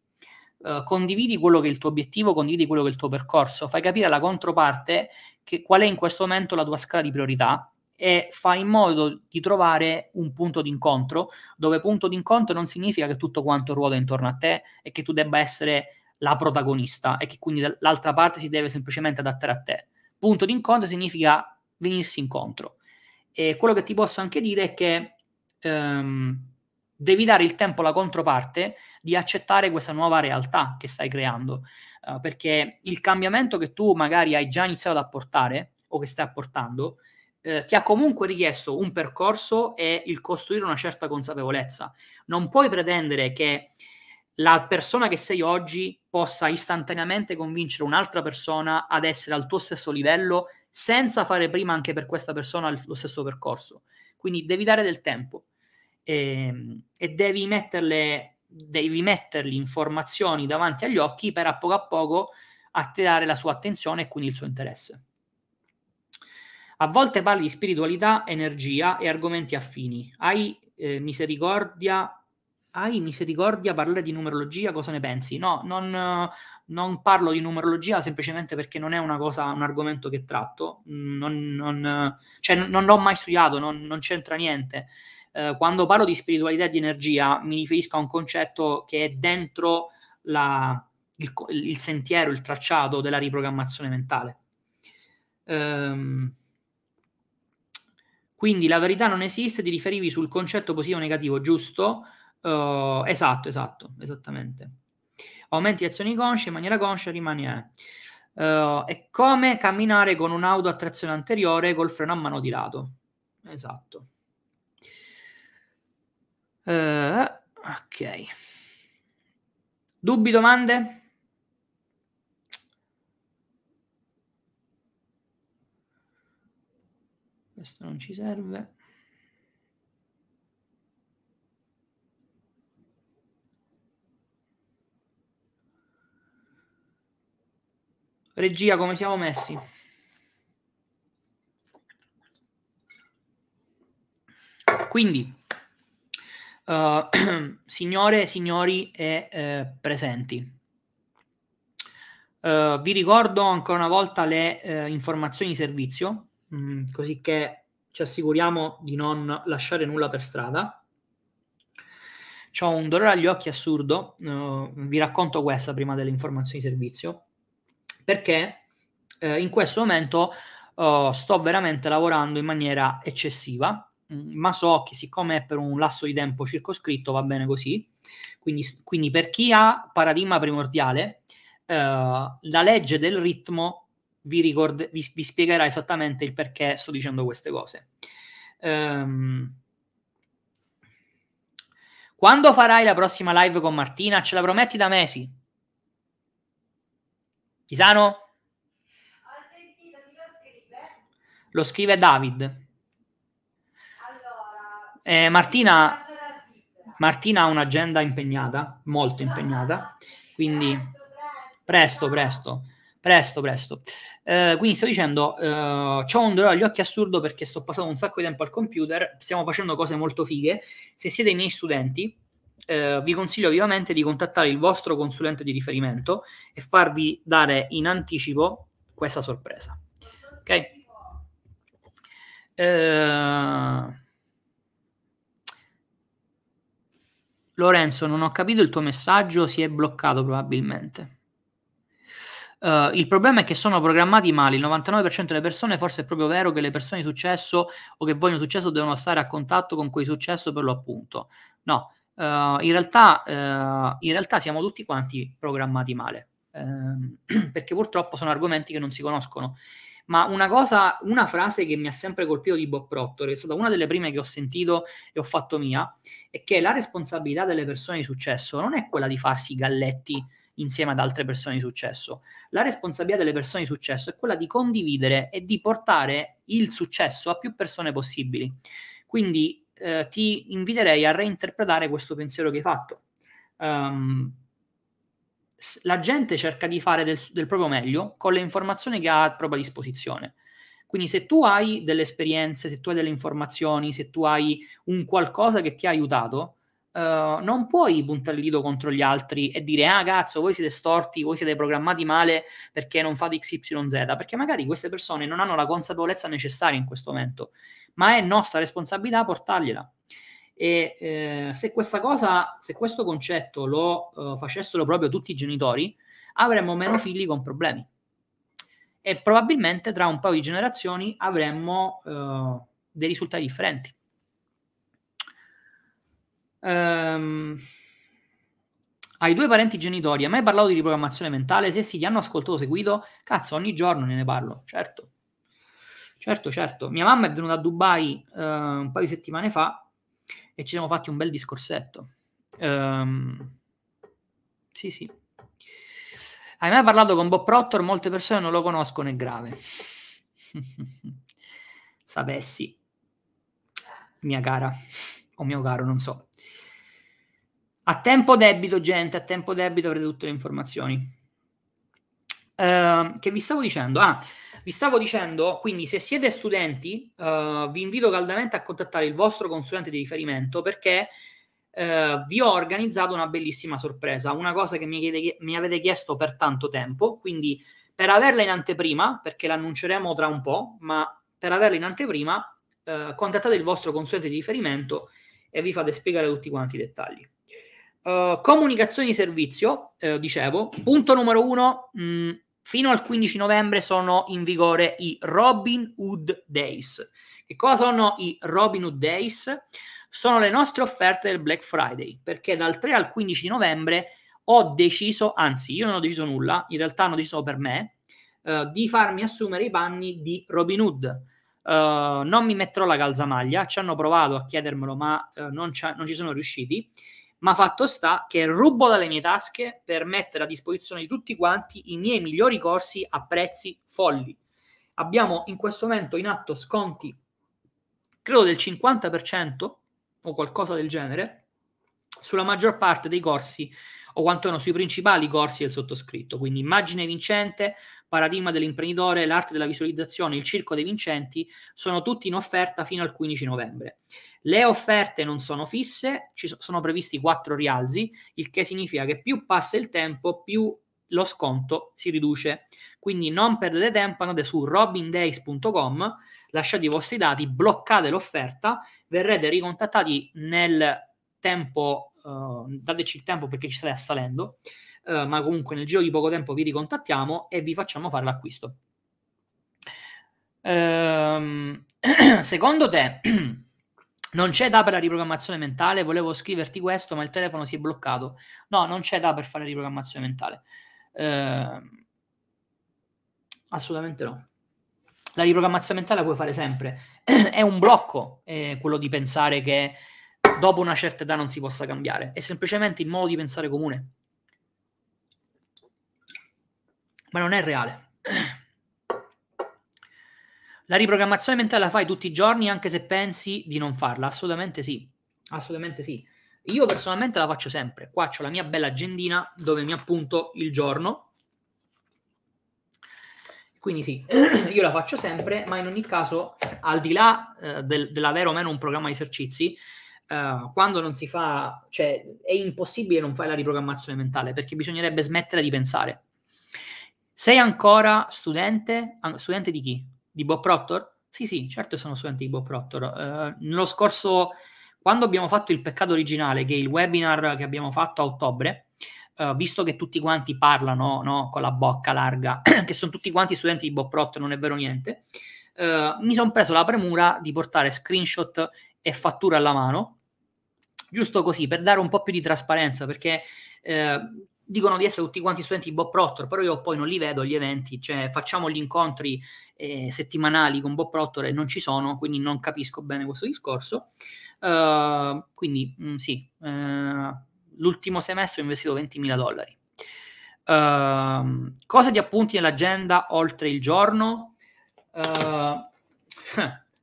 Uh, condividi quello che è il tuo obiettivo, condividi quello che è il tuo percorso, fai capire alla controparte che, qual è in questo momento la tua scala di priorità e fai in modo di trovare un punto di incontro, dove punto di incontro non significa che tutto quanto ruota intorno a te e che tu debba essere la protagonista e che quindi l'altra parte si deve semplicemente adattare a te. Punto di incontro significa venirsi incontro. E quello che ti posso anche dire è che um, devi dare il tempo alla controparte di accettare questa nuova realtà che stai creando, uh, perché il cambiamento che tu magari hai già iniziato ad apportare o che stai apportando eh, ti ha comunque richiesto un percorso e il costruire una certa consapevolezza. Non puoi pretendere che la persona che sei oggi possa istantaneamente convincere un'altra persona ad essere al tuo stesso livello senza fare prima anche per questa persona lo stesso percorso. Quindi devi dare del tempo e, ehm, e devi metterle devi mettergli informazioni davanti agli occhi per a poco a poco attirare la sua attenzione e quindi il suo interesse. A volte parli di spiritualità, energia e argomenti affini. Hai eh, misericordia hai misericordia parlare di numerologia, cosa ne pensi? No, non, non, parlo di numerologia semplicemente perché non è una cosa, un argomento che tratto, non, non, cioè, non l'ho mai studiato, non, c'entra niente. Eh, quando parlo di spiritualità e di energia mi riferisco a un concetto che è dentro la, il, il, sentiero, il tracciato della riprogrammazione mentale. Ehm, quindi la verità non esiste, ti riferivi sul concetto positivo o negativo, giusto? Uh, esatto, esatto, esattamente. Aumenti azioni consce in maniera conscia, rimane... Uh, è come camminare con un'auto a trazione anteriore col freno a mano tirato. Esatto. Uh, ok. Dubbi, domande? Questo non ci serve. Regia, come siamo messi? Quindi, uh, signore, signori e eh, presenti, uh, vi ricordo ancora una volta le uh, informazioni di servizio, mh, mm, così che ci assicuriamo di non lasciare nulla per strada. Ho un dolore agli occhi assurdo, vi racconto questa prima delle informazioni di servizio perché eh, in questo momento oh, sto veramente lavorando in maniera eccessiva, mm, ma so che siccome è per un lasso di tempo circoscritto va bene così. Quindi, quindi per chi ha paradigma primordiale, eh, la legge del ritmo vi, ricord- vi, vi, spiegherà esattamente il perché sto dicendo queste cose. Um, quando farai la prossima live con Martina? Ce la prometti da mesi? Isano? Lo scrive David. Eh, Martina, Martina ha un'agenda impegnata, molto impegnata, quindi presto, presto, presto, presto. Eh, quindi sto dicendo, eh, ho un dolore agli occhi assurdo perché sto passando un sacco di tempo al computer, stiamo facendo cose molto fighe. Se siete i miei studenti, eh, vi consiglio vivamente di contattare il vostro consulente di riferimento e farvi dare in anticipo questa sorpresa. Ok? Eh... Lorenzo, non ho capito il tuo messaggio, si è bloccato probabilmente. Uh, il problema è che sono programmati male. Il 99% delle persone, forse è proprio vero che le persone di successo o che vogliono successo devono stare a contatto con quei successo per lo appunto. No, Uh, in, realtà, uh, in, realtà, siamo tutti quanti programmati male, uh, perché purtroppo sono argomenti che non si conoscono. Ma una cosa, una frase che mi ha sempre colpito di Bob Proctor, è stata una delle prime che ho sentito e ho fatto mia, è che la responsabilità delle persone di successo non è quella di farsi galletti insieme ad altre persone di successo. La responsabilità delle persone di successo è quella di condividere e di portare il successo a più persone possibili. Quindi eh, ti inviterei a reinterpretare questo pensiero che hai fatto. Um, la gente cerca di fare del, del, proprio meglio con le informazioni che ha a propria disposizione. Quindi se tu hai delle esperienze, se tu hai delle informazioni, se tu hai un qualcosa che ti ha aiutato, Uh, non puoi puntare il dito contro gli altri e dire ah cazzo voi siete storti, voi siete programmati male perché non fate XYZ, perché magari queste persone non hanno la consapevolezza necessaria in questo momento ma è nostra responsabilità portargliela. E eh, se questa cosa, se questo concetto lo uh, facessero proprio tutti i genitori, avremmo meno figli con problemi. E probabilmente tra un paio di generazioni avremmo uh, dei risultati differenti. Um, hai due parenti genitori, hai mai parlato di riprogrammazione mentale? Se sì, ti hanno ascoltato, seguito? Cazzo, ogni giorno ne parlo, certo. Certo, certo. Mia mamma è venuta a Dubai uh, un paio di settimane fa e ci siamo fatti un bel discorsetto. Um, sì, sì. Hai mai parlato con Bob Proctor? Molte persone non lo conoscono, è grave. Sapessi, mia cara, o mio caro, non so. A tempo debito, gente, a tempo debito avrete tutte le informazioni. Uh, che vi stavo dicendo? Ah, Vi stavo dicendo, quindi se siete studenti, uh, vi invito caldamente a contattare il vostro consulente di riferimento perché uh, vi ho organizzato una bellissima sorpresa, una cosa che mi, chiede, mi avete chiesto per tanto tempo, quindi per averla in anteprima, perché l'annunceremo tra un po', ma per averla in anteprima, uh, contattate il vostro consulente di riferimento e vi fate spiegare tutti quanti i dettagli. Uh, comunicazioni di servizio, uh, dicevo, punto numero uno, mh, mm, fino al 15 novembre sono in vigore i Robin Hood Days. Che cosa sono i Robin Hood Days? Sono le nostre offerte del Black Friday, perché dal 3 al 15 novembre ho deciso, anzi io non ho deciso nulla, in realtà hanno deciso per me, uh, di farmi assumere i panni di Robin Hood. Uh, non mi metterò la calzamaglia, ci hanno provato a chiedermelo, ma uh, non, non, ci sono riusciti ma fatto sta che rubo dalle mie tasche per mettere a disposizione di tutti quanti i miei migliori corsi a prezzi folli. Abbiamo in questo momento in atto sconti, credo del 50% o qualcosa del genere, sulla maggior parte dei corsi o quantomeno sui principali corsi del sottoscritto. Quindi immagine vincente, paradigma dell'imprenditore, l'arte della visualizzazione, il circo dei vincenti, sono tutti in offerta fino al 15 novembre. Le offerte non sono fisse, ci sono previsti quattro rialzi, il che significa che più passa il tempo, più lo sconto si riduce. Quindi non perdete tempo, andate su robindays.com, lasciate i vostri dati, bloccate l'offerta, verrete ricontattati nel tempo, uh, dateci il tempo perché ci state assalendo, uh, ma comunque nel giro di poco tempo vi ricontattiamo e vi facciamo fare l'acquisto. Uh, secondo te Non c'è da per la riprogrammazione mentale, volevo scriverti questo, ma il telefono si è bloccato. No, non c'è da per fare riprogrammazione mentale. Eh, assolutamente no. La riprogrammazione mentale la puoi fare sempre. è un blocco eh, quello di pensare che dopo una certa età non si possa cambiare. È semplicemente il modo di pensare comune. Ma non è reale. La riprogrammazione mentale la fai tutti i giorni anche se pensi di non farla? Assolutamente sì, assolutamente sì. Io personalmente la faccio sempre. Qua ho la mia bella agendina dove mi appunto il giorno. Quindi sì, io la faccio sempre, ma in ogni caso, al di là eh, del, dell'avere o meno un programma di esercizi, eh, quando non si fa, cioè è impossibile non fare la riprogrammazione mentale perché bisognerebbe smettere di pensare. Sei ancora studente? Studente di chi? Di Bob Proctor? Sì, sì, certo sono studente di Bob Proctor. Uh, nello scorso, quando abbiamo fatto il peccato originale, che è il webinar che abbiamo fatto a ottobre, uh, visto che tutti quanti parlano no, con la bocca larga, che sono tutti quanti studenti di Bob Proctor, non è vero niente, uh, mi sono preso la premura di portare screenshot e fatture alla mano, giusto così, per dare un po' più di trasparenza, perché dicono di essere tutti quanti studenti di Bob Proctor, però io poi non li vedo gli eventi, cioè facciamo gli incontri eh, settimanali con Bob Proctor non ci sono, quindi non capisco bene questo discorso. Uh, quindi mh, mm, sì, uh, l'ultimo semestre ho investito 20.000 dollari. Uh, cosa ti appunti nell'agenda oltre il giorno?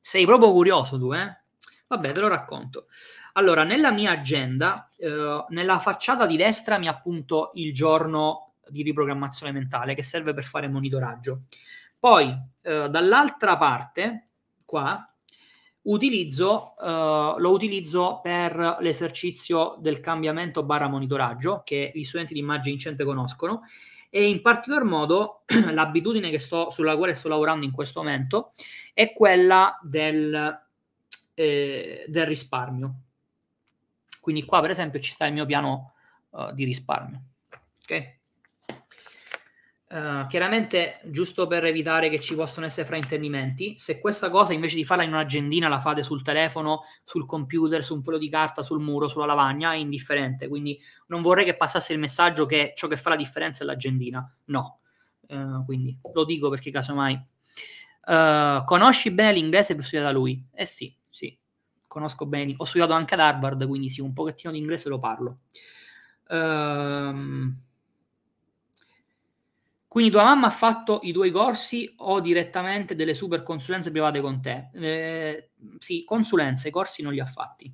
sei proprio curioso tu, eh? Vabbè, te lo racconto. Allora, nella mia agenda, eh, nella facciata di destra mi appunto il giorno di riprogrammazione mentale che serve per fare monitoraggio. Poi eh, dall'altra parte, qua, utilizzo, eh, lo utilizzo per l'esercizio del cambiamento barra monitoraggio che gli studenti di immagine vincente conoscono e in particolar modo l'abitudine sto, sulla quale sto lavorando in questo momento è quella del, eh, del risparmio. Quindi qua per esempio ci sta il mio piano uh, di risparmio. Ok? Uh, chiaramente, giusto per evitare che ci possano essere fraintendimenti, se questa cosa invece di farla in un'agendina la fate sul telefono, sul computer, su un foglio di carta, sul muro, sulla lavagna, è indifferente. Quindi non vorrei che passasse il messaggio che ciò che fa la differenza è l'agendina. No. Uh, quindi lo dico perché casomai. Uh, conosci bene l'inglese per studiare da lui? Eh sì, sì, conosco bene. Ho studiato anche ad Harvard, quindi sì, un pochettino di inglese lo parlo. Ehm. Quindi tua mamma ha fatto i tuoi corsi o direttamente delle super consulenze private con te? Eh, sì, consulenze, i corsi non li ha fatti.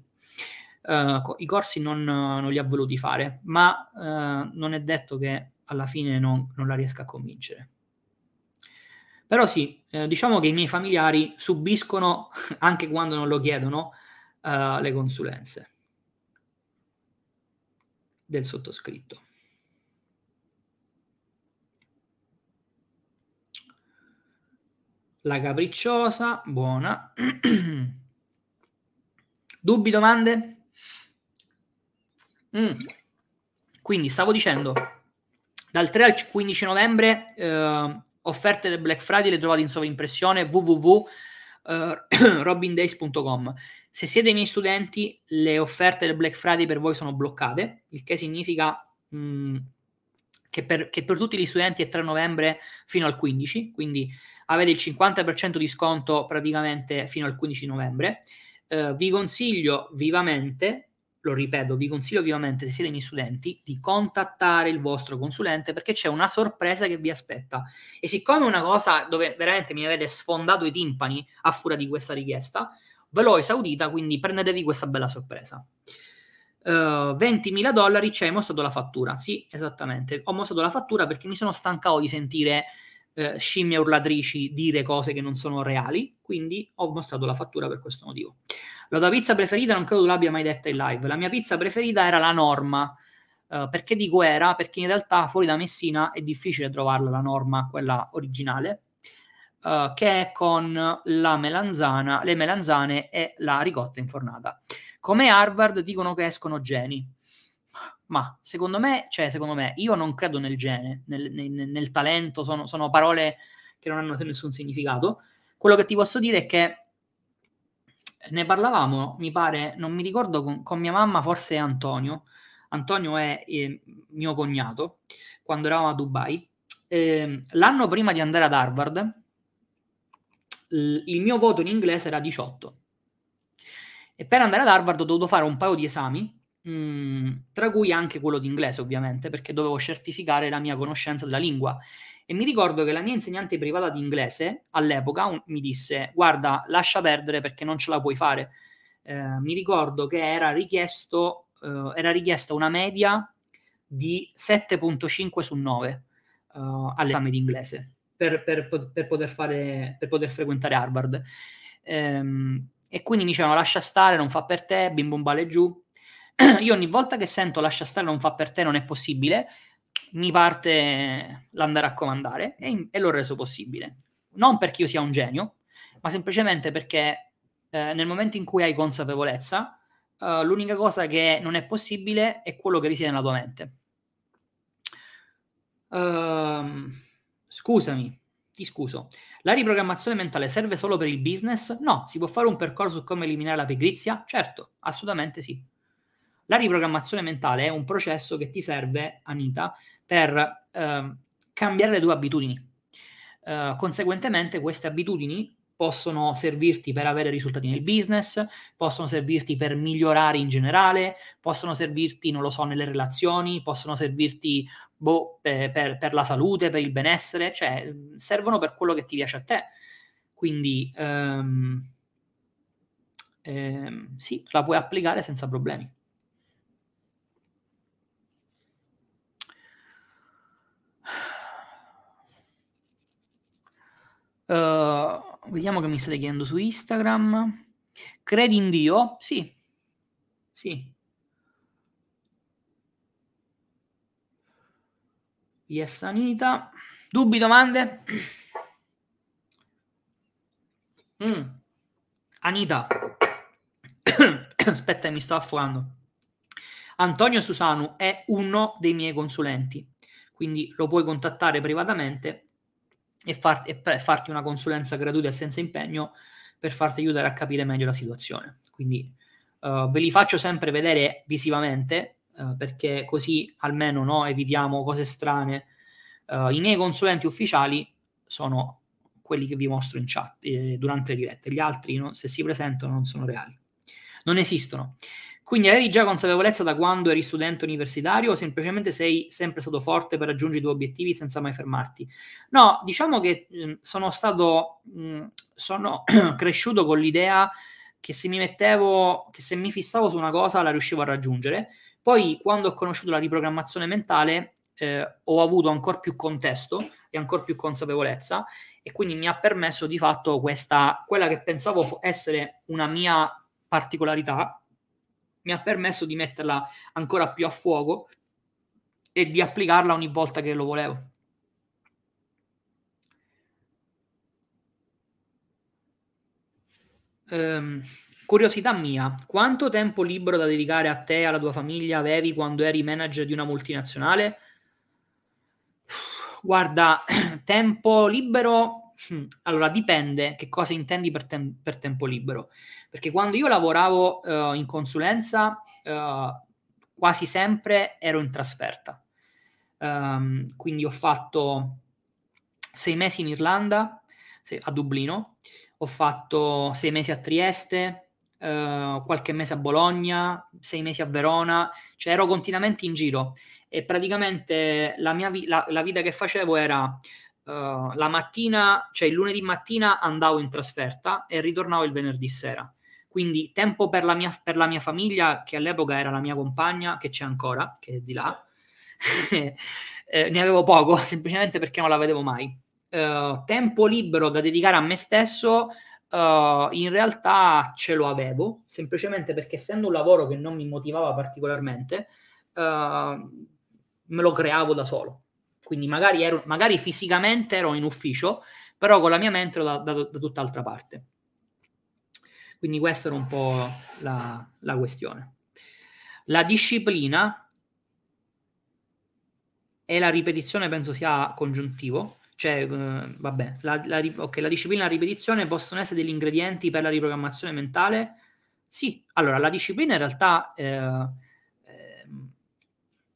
Uh, I corsi non, non, li ha voluti fare, ma uh, non è detto che alla fine non, non la riesca a convincere. Però sì, eh, diciamo che i miei familiari subiscono, anche quando non lo chiedono, uh, le consulenze del sottoscritto. La capricciosa, buona. Dubbi, domande? Mm. Quindi stavo dicendo, dal 3 al 15 novembre eh, offerte del Black Friday le trovate in sovrimpressione www.robindays.com. Eh, Se siete i miei studenti, le offerte del Black Friday per voi sono bloccate, il che significa mh, mm, che, per, che per tutti gli studenti è 3 novembre fino al 15, quindi avete il 50% di sconto praticamente fino al 15 novembre. Uh, vi consiglio vivamente lo ripeto, vi consiglio vivamente, se siete miei studenti, di contattare il vostro consulente perché c'è una sorpresa che vi aspetta. E siccome è una cosa dove veramente mi avete sfondato i timpani a furia di questa richiesta, ve l'ho esaudita, quindi prendetevi questa bella sorpresa. Uh, eh, 20.000 dollari ci hai mostrato la fattura. Sì, esattamente. Ho mostrato la fattura perché mi sono stancato di sentire uh, scimmie urlatrici dire cose che non sono reali, quindi ho mostrato la fattura per questo motivo. La tua pizza preferita non credo tu l'abbia mai detta in live. La mia pizza preferita era la norma. Uh, perché dico era? Perché in realtà fuori da Messina è difficile trovarla la norma, quella originale, uh, che è con la melanzana, le melanzane e la ricotta infornata. Come Harvard dicono che escono geni. Ma secondo me, cioè secondo me, io non credo nel gene, nel, nel, nel talento, sono, sono parole che non hanno nessun significato. Quello che ti posso dire è che ne parlavamo, mi pare, non mi ricordo con, con mia mamma, forse Antonio. Antonio è eh, mio cognato, quando eravamo a Dubai. Eh, l'anno prima di andare ad Harvard, l- il mio voto in inglese era 18. E per andare ad Harvard ho dovuto fare un paio di esami, mh, mm, tra cui anche quello di inglese, ovviamente, perché dovevo certificare la mia conoscenza della lingua. E mi ricordo che la mia insegnante privata di inglese all'epoca un, mi disse: Guarda, lascia perdere perché non ce la puoi fare. Eh, mi ricordo che era, richiesto, eh, era richiesta una media di 7.5 su 9 uh, eh, all'esame di inglese per, per, per, poter fare, per poter frequentare Harvard. Ehm, e quindi mi dicevano lascia stare, non fa per te, bim bum bale giù. Io ogni volta che sento lascia stare, non fa per te, non è possibile, mi parte l'andare a comandare e, e l'ho reso possibile. Non perché io sia un genio, ma semplicemente perché eh, nel momento in cui hai consapevolezza, uh, l'unica cosa che non è possibile è quello che risiede nella tua mente. Uh, scusami, ti scuso. La riprogrammazione mentale serve solo per il business? No, si può fare un percorso su come eliminare la pigrizia? Certo, assolutamente sì. La riprogrammazione mentale è un processo che ti serve, Anita, per eh, cambiare le tue abitudini. Eh, conseguentemente queste abitudini possono servirti per avere risultati nel business, possono servirti per migliorare in generale, possono servirti, non lo so, nelle relazioni, possono servirti boh, per, per, per, la salute, per il benessere, cioè servono per quello che ti piace a te. Quindi ehm, ehm, sì, la puoi applicare senza problemi. Uh, vediamo che mi state chiedendo su Instagram. Credi in Dio? Sì. Sì. Yes, Anita. Dubbi, domande? Mm. Anita. Aspetta, mi sto affogando. Antonio Susanu è uno dei miei consulenti, quindi lo puoi contattare privatamente e, far, e farti una consulenza gratuita e senza impegno per farti aiutare a capire meglio la situazione. Quindi uh, ve li faccio sempre vedere visivamente uh, perché così almeno no, evitiamo cose strane. Uh, I miei consulenti ufficiali sono quelli che vi mostro in chat eh, durante le dirette, gli altri no, se si presentano non sono reali, non esistono. Quindi avevi già consapevolezza da quando eri studente universitario o semplicemente sei sempre stato forte per raggiungere i tuoi obiettivi senza mai fermarti? No, diciamo che mh, sono stato, mh, sono cresciuto con l'idea che se mi mettevo, che se mi fissavo su una cosa la riuscivo a raggiungere. Poi quando ho conosciuto la riprogrammazione mentale eh, ho avuto ancora più contesto e ancora più consapevolezza e quindi mi ha permesso di fatto questa, quella che pensavo essere una mia particolarità, mi ha permesso di metterla ancora più a fuoco e di applicarla ogni volta che lo volevo. Um, curiosità mia, quanto tempo libero da dedicare a te e alla tua famiglia avevi quando eri manager di una multinazionale? Guarda, tempo libero, allora dipende che cosa intendi per, tem- per tempo libero, perché quando io lavoravo uh, in consulenza uh, quasi sempre ero in trasferta, um, quindi ho fatto sei mesi in Irlanda, a Dublino, ho fatto sei mesi a Trieste, uh, qualche mese a Bologna, sei mesi a Verona, cioè ero continuamente in giro. E praticamente la, mia vi- la, la vita che facevo era uh, la mattina, cioè il lunedì mattina andavo in trasferta e ritornavo il venerdì sera. Quindi tempo per la, mia, per la mia famiglia, che all'epoca era la mia compagna, che c'è ancora, che è di là, eh, ne avevo poco, semplicemente perché non la vedevo mai. Uh, tempo libero da dedicare a me stesso, uh, in realtà ce lo avevo, semplicemente perché essendo un lavoro che non mi motivava particolarmente, uh, me lo creavo da solo. Quindi magari, ero, magari fisicamente ero in ufficio, però con la mia mente ero da, da, da tutt'altra parte. Quindi questa era un po' la, la questione. La disciplina e la ripetizione penso sia congiuntivo, cioè, uh, vabbè, la, la, okay, la disciplina e la ripetizione possono essere degli ingredienti per la riprogrammazione mentale? Sì, allora la disciplina in realtà, eh, eh,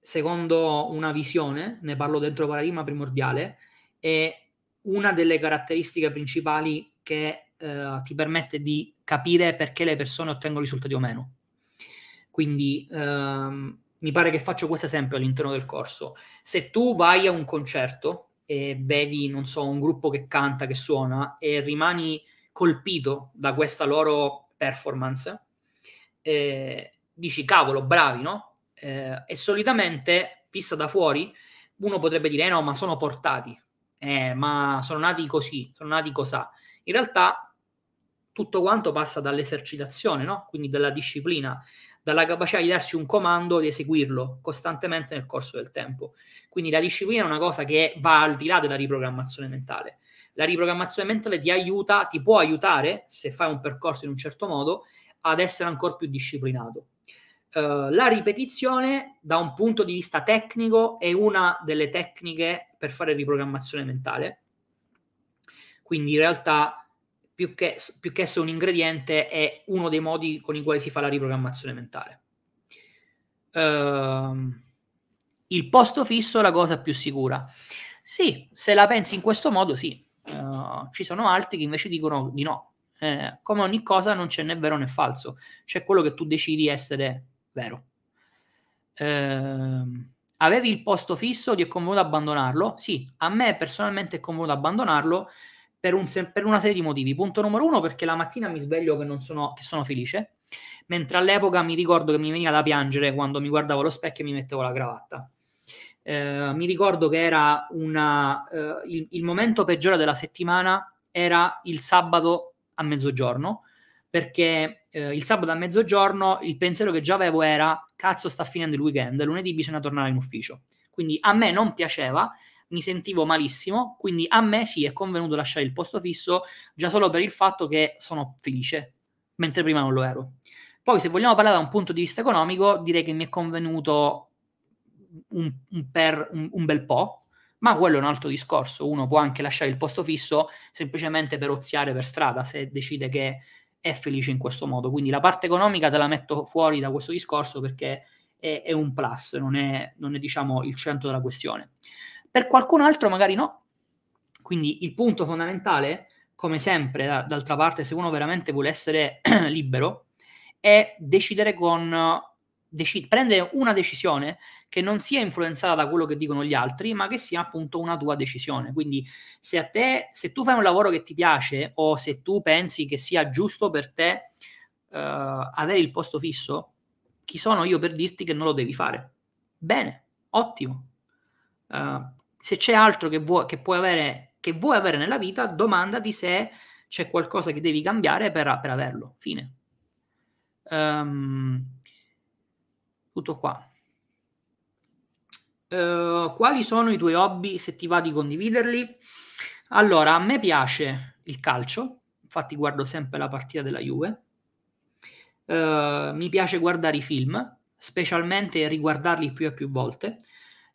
secondo una visione, ne parlo dentro paradigma primordiale, è una delle caratteristiche principali che eh, ti permette di capire perché le persone ottengono risultati o meno. Quindi ehm, mi pare che faccio questo esempio all'interno del corso. Se tu vai a un concerto e vedi, non so, un gruppo che canta, che suona e rimani colpito da questa loro performance, eh, dici cavolo, bravi, no? Eh, e solitamente, vista da fuori, uno potrebbe dire eh no, ma sono portati, eh, ma sono nati così, sono nati cosà. In realtà tutto quanto passa dall'esercitazione, no? Quindi dalla disciplina dalla capacità di darsi un comando e di eseguirlo costantemente nel corso del tempo. Quindi la disciplina è una cosa che va al di là della riprogrammazione mentale. La riprogrammazione mentale ti aiuta, ti può aiutare, se fai un percorso in un certo modo, ad essere ancora più disciplinato. Uh, la ripetizione, da un punto di vista tecnico, è una delle tecniche per fare riprogrammazione mentale. Quindi in realtà più che, più che essere un ingrediente, è uno dei modi con i quali si fa la riprogrammazione mentale. Uh, il posto fisso è la cosa più sicura. Sì, se la pensi in questo modo, sì. Uh, ci sono altri che invece dicono di no. Eh, come ogni cosa non c'è né vero né falso, c'è quello che tu decidi essere vero. Uh, avevi il posto fisso, ti è convenuto abbandonarlo? Sì, a me personalmente è convenuto abbandonarlo per, un, per, una serie di motivi. Punto numero uno, perché la mattina mi sveglio che, sono, che sono felice, mentre all'epoca mi ricordo che mi veniva da piangere quando mi guardavo allo specchio e mi mettevo la cravatta. Eh, mi ricordo che era una, eh, il, il, momento peggiore della settimana era il sabato a mezzogiorno, perché eh, il sabato a mezzogiorno il pensiero che già avevo era cazzo sta finendo il weekend, lunedì bisogna tornare in ufficio. Quindi a me non piaceva mi sentivo malissimo, quindi a me sì è convenuto lasciare il posto fisso già solo per il fatto che sono felice, mentre prima non lo ero. Poi se vogliamo parlare da un punto di vista economico, direi che mi è convenuto un, un, per un, un bel po', ma quello è un altro discorso. Uno può anche lasciare il posto fisso semplicemente per oziare per strada se decide che è felice in questo modo. Quindi la parte economica te la metto fuori da questo discorso perché è, è un plus, non è, non è diciamo il centro della questione. Per qualcun altro magari no. Quindi il punto fondamentale, come sempre, da, d'altra parte, se uno veramente vuole essere libero, è decidere con dec- prendere una decisione che non sia influenzata da quello che dicono gli altri, ma che sia appunto una tua decisione. Quindi se a te, se tu fai un lavoro che ti piace o se tu pensi che sia giusto per te uh, avere il posto fisso, chi sono io per dirti che non lo devi fare? Bene, ottimo. Uh, Se c'è altro che vuoi, che puoi avere, che vuoi avere nella vita, domandati se c'è qualcosa che devi cambiare per, per averlo. Fine. Um, tutto qua. Uh, quali sono i tuoi hobby se ti va di condividerli? Allora, a me piace il calcio, infatti guardo sempre la partita della Juve. Uh, mi piace guardare i film, specialmente riguardarli più e più volte.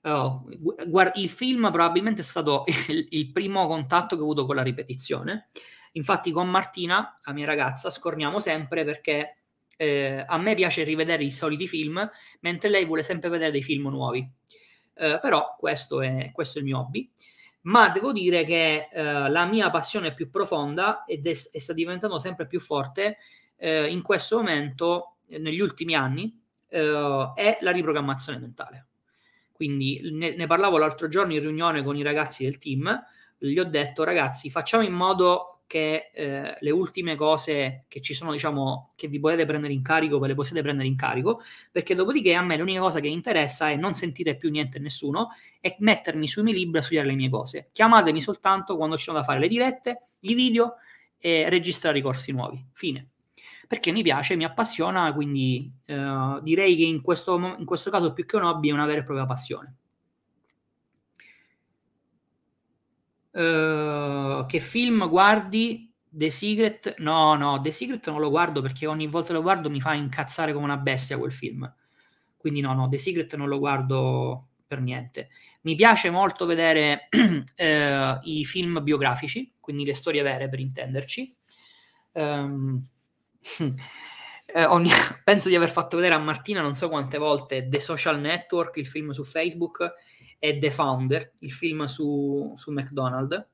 Uh, guard- il film probabilmente è stato il, il, primo contatto che ho avuto con la ripetizione. Infatti, con Martina, la mia ragazza, scorniamo sempre perché eh, a me piace rivedere i soliti film, mentre lei vuole sempre vedere dei film nuovi. Uh, però questo è, questo è il mio hobby ma devo dire che eh, la mia passione più profonda ed è, è sta diventando sempre più forte eh, in questo momento, negli ultimi anni, eh, è la riprogrammazione mentale. Quindi ne, ne, parlavo l'altro giorno in riunione con i ragazzi del team, gli ho detto ragazzi facciamo in modo che eh, le ultime cose che ci sono, diciamo, che vi potete prendere in carico, ve le possiate prendere in carico, perché dopodiché a me l'unica cosa che interessa è non sentire più niente e nessuno e mettermi sui miei libri a studiare le mie cose. Chiamatemi soltanto quando ci sono da fare le dirette, i video e registrare i corsi nuovi. Fine. Perché mi piace, mi appassiona, quindi eh, direi che in questo, in questo caso più che un hobby è una vera e propria passione. Uh, che film guardi? The Secret? No, no, The Secret non lo guardo perché ogni volta lo guardo mi fa incazzare come una bestia quel film. Quindi no, no, The Secret non lo guardo per niente. Mi piace molto vedere uh, i film biografici, quindi le storie vere per intenderci. Um, eh, ogni... penso di aver fatto vedere a Martina non so quante volte The Social Network, il film su Facebook, e The Founder, il film su, su McDonald's.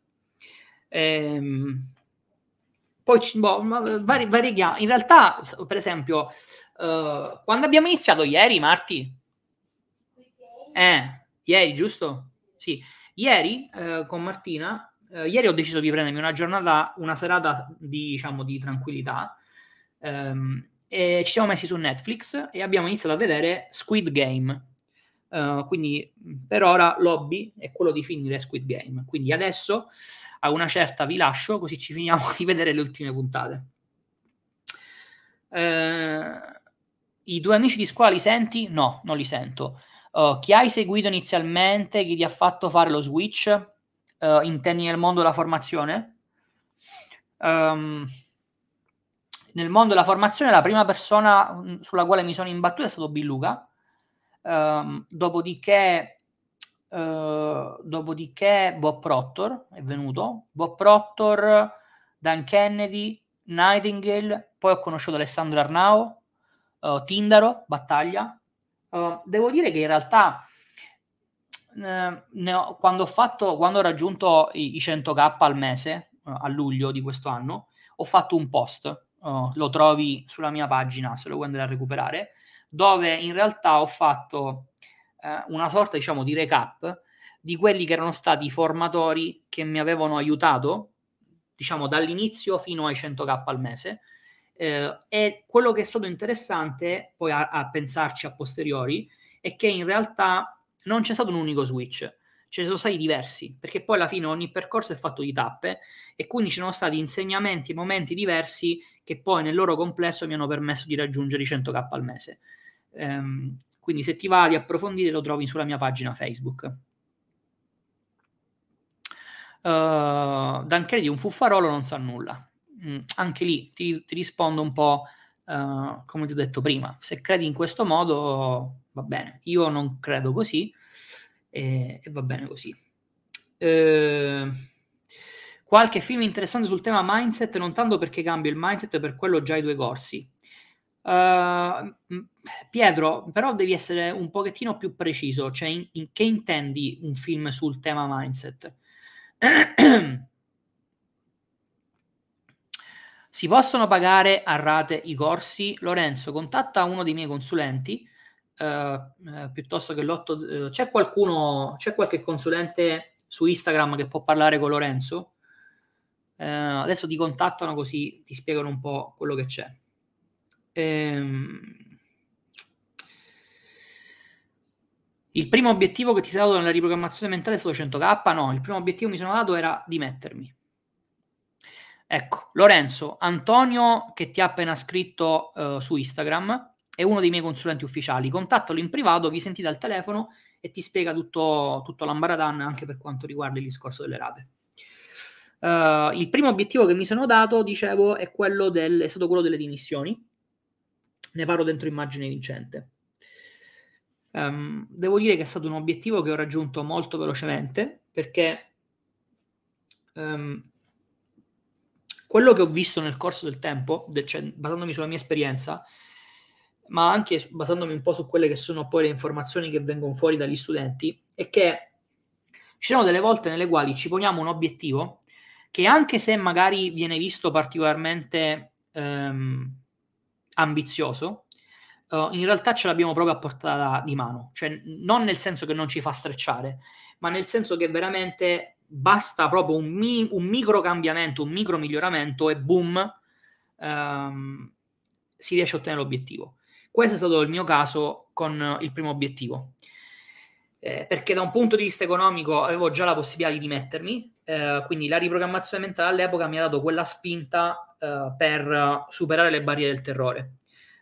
Ehm, poi boh, vari, vari, in realtà, per esempio, uh, quando abbiamo iniziato ieri, Marti? Eh, ieri, giusto? Sì, ieri uh, con Martina, uh, ieri ho deciso di prendermi una giornata, una serata di, diciamo, di tranquillità. Um, e ci siamo messi su Netflix e abbiamo iniziato a vedere Squid Game Uh, quindi per ora l'hobby è quello di finire Squid Game. Quindi adesso a una certa vi lascio così ci finiamo di vedere le ultime puntate. Uh, I due amici di scuola li senti? No, non li sento. Uh, chi hai seguito inizialmente, chi ti ha fatto fare lo switch? intendi nel mondo della formazione? Um, nel mondo della formazione la prima persona mm, sulla quale mi sono imbattuto è stato Billuga Um, dopodiché, uh, dopodiché Bob Proctor è venuto, Bob Proctor, Dan Kennedy, Nightingale, poi ho conosciuto Alessandro Arnao, uh, Tindaro, Battaglia. Uh, devo dire che in realtà ho, quando, ho fatto, quando ho raggiunto i, i 100k al mese, a luglio di questo anno, ho fatto un post, lo trovi sulla mia pagina se lo vuoi andare a recuperare, dove in realtà ho fatto eh, una sorta, diciamo, di recap di quelli che erano stati i formatori che mi avevano aiutato, diciamo, dall'inizio fino ai 100k al mese. Eh, e quello che è stato interessante, poi a, a pensarci a posteriori, è che in realtà non c'è stato un unico switch, ce ne sono stati diversi, perché poi alla fine ogni percorso è fatto di tappe e quindi ci sono stati insegnamenti e momenti diversi che poi nel loro complesso mi hanno permesso di raggiungere i 100k al mese. Um, quindi se ti va di approfondire lo trovi sulla mia pagina Facebook. Uh, Dan Kennedy, un fuffarolo non sa nulla. Mm, anche lì ti, ti, rispondo un po' uh, come ti ho detto prima. Se credi in questo modo va bene. Io non credo così e, e va bene così. Uh, qualche film interessante sul tema mindset, non tanto perché cambio il mindset, per quello già i due corsi. Uh, Pietro, però devi essere un pochettino più preciso, cioè in, in che intendi un film sul tema mindset? si possono pagare a rate i corsi? Lorenzo, contatta uno dei miei consulenti, uh, uh, piuttosto che l'otto... c'è qualcuno, c'è qualche consulente su Instagram che può parlare con Lorenzo? adesso ti contattano così ti spiegano un po' quello che c'è. Ehm, Il primo obiettivo che ti sei dato nella riprogrammazione mentale è stato 100k? No, il primo obiettivo che mi sono dato era dimettermi. Ecco, Lorenzo, Antonio che ti ha appena scritto uh, su Instagram è uno dei miei consulenti ufficiali. Contattalo in privato, vi sentite al telefono e ti spiega tutto, tutto l'ambaradan anche per quanto riguarda il discorso delle rate. Uh, il primo obiettivo che mi sono dato, dicevo, è, quello del, è stato quello delle dimissioni. Ne parlo dentro immagine vincente. Um, devo dire che è stato un obiettivo che ho raggiunto molto velocemente perché um, quello che ho visto nel corso del tempo, de, cioè, basandomi sulla mia esperienza, ma anche basandomi un po' su quelle che sono poi le informazioni che vengono fuori dagli studenti, è che ci sono delle volte nelle quali ci poniamo un obiettivo che anche se magari viene visto particolarmente ehm, ambizioso, uh, in realtà ce l'abbiamo proprio a portata di mano, cioè non nel senso che non ci fa strecciare, ma nel senso che veramente basta proprio un, mi- un micro cambiamento, un micro miglioramento e boom, ehm, si riesce a ottenere l'obiettivo. Questo è stato il mio caso con il primo obiettivo. Eh, perché da un punto di vista economico avevo già la possibilità di dimettermi, eh, quindi la riprogrammazione mentale all'epoca mi ha dato quella spinta eh, per superare le barriere del terrore.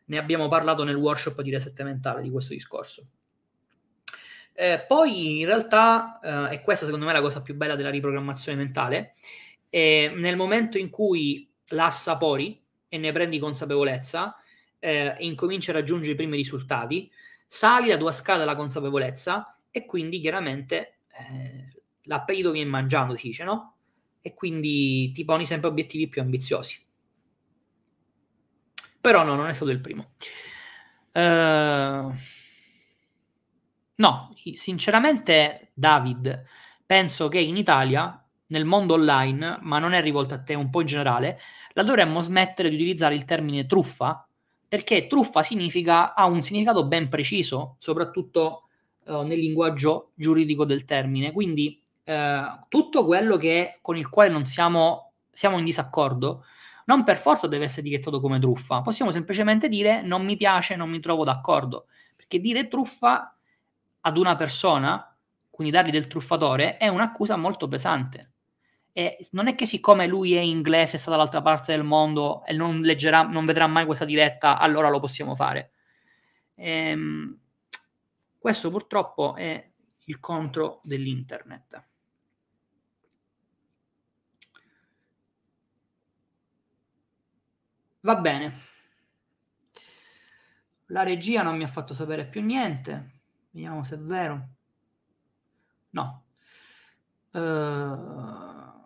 Ne abbiamo parlato nel workshop di reset mentale di questo discorso. Eh, poi in realtà, eh, e questa secondo me è la cosa più bella della riprogrammazione mentale, nel momento in cui la assapori e ne prendi consapevolezza eh, e incominci a raggiungere i primi risultati, sali la tua scala della consapevolezza e quindi chiaramente eh, l'appetito viene mangiando, si dice, no? E quindi ti poni sempre obiettivi più ambiziosi. Però no, non è stato il primo. Uh, no, sinceramente, David, penso che in Italia, nel mondo online, ma non è rivolto a te, un po' in generale, la dovremmo smettere di utilizzare il termine truffa, perché truffa significa, ha un significato ben preciso, soprattutto uh, nel linguaggio giuridico del termine. Quindi eh, tutto quello che, con il quale non siamo, siamo in disaccordo non per forza deve essere etichettato come truffa. Possiamo semplicemente dire non mi piace, non mi trovo d'accordo. Perché dire truffa ad una persona, quindi dargli del truffatore, è un'accusa molto pesante. E non è che siccome lui è inglese, sta dall'altra parte del mondo e non leggerà, non vedrà mai questa diretta, allora lo possiamo fare. Ehm, questo purtroppo è il contro dell'internet. Va bene. La regia non mi ha fatto sapere più niente. Vediamo se è vero. No. Uh...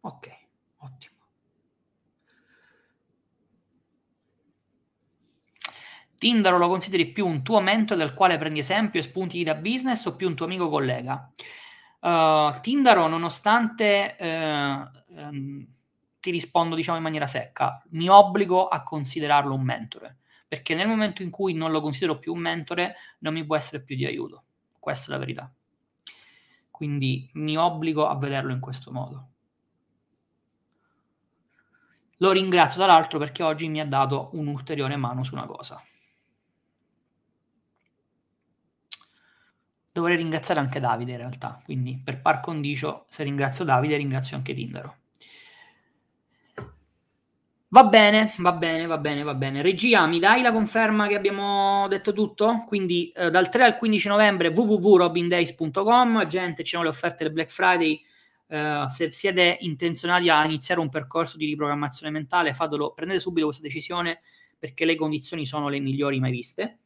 Ok, ottimo. Tindaro lo consideri più un tuo mentore dal quale prendi esempio e spunti da business o più un tuo amico collega? Uh, Tindaro, nonostante uh, um, ti rispondo diciamo in maniera secca, mi obbligo a considerarlo un mentore, perché nel momento in cui non lo considero più un mentore, non mi può essere più di aiuto. Questa è la verità. Quindi mi obbligo a vederlo in questo modo. Lo ringrazio dall'altro perché oggi mi ha dato un'ulteriore mano su una cosa. Dovrei ringraziare anche Davide in realtà, quindi per par condicio se ringrazio Davide ringrazio anche Tindaro. Va bene, va bene, va bene, va bene. Regia, mi dai la conferma che abbiamo detto tutto? Quindi eh, dal 3 al 15 novembre www.robindays.com, gente, ci sono le offerte del Black Friday, eh, se siete intenzionati a iniziare un percorso di riprogrammazione mentale, fatelo, prendete subito questa decisione perché le condizioni sono le migliori mai viste.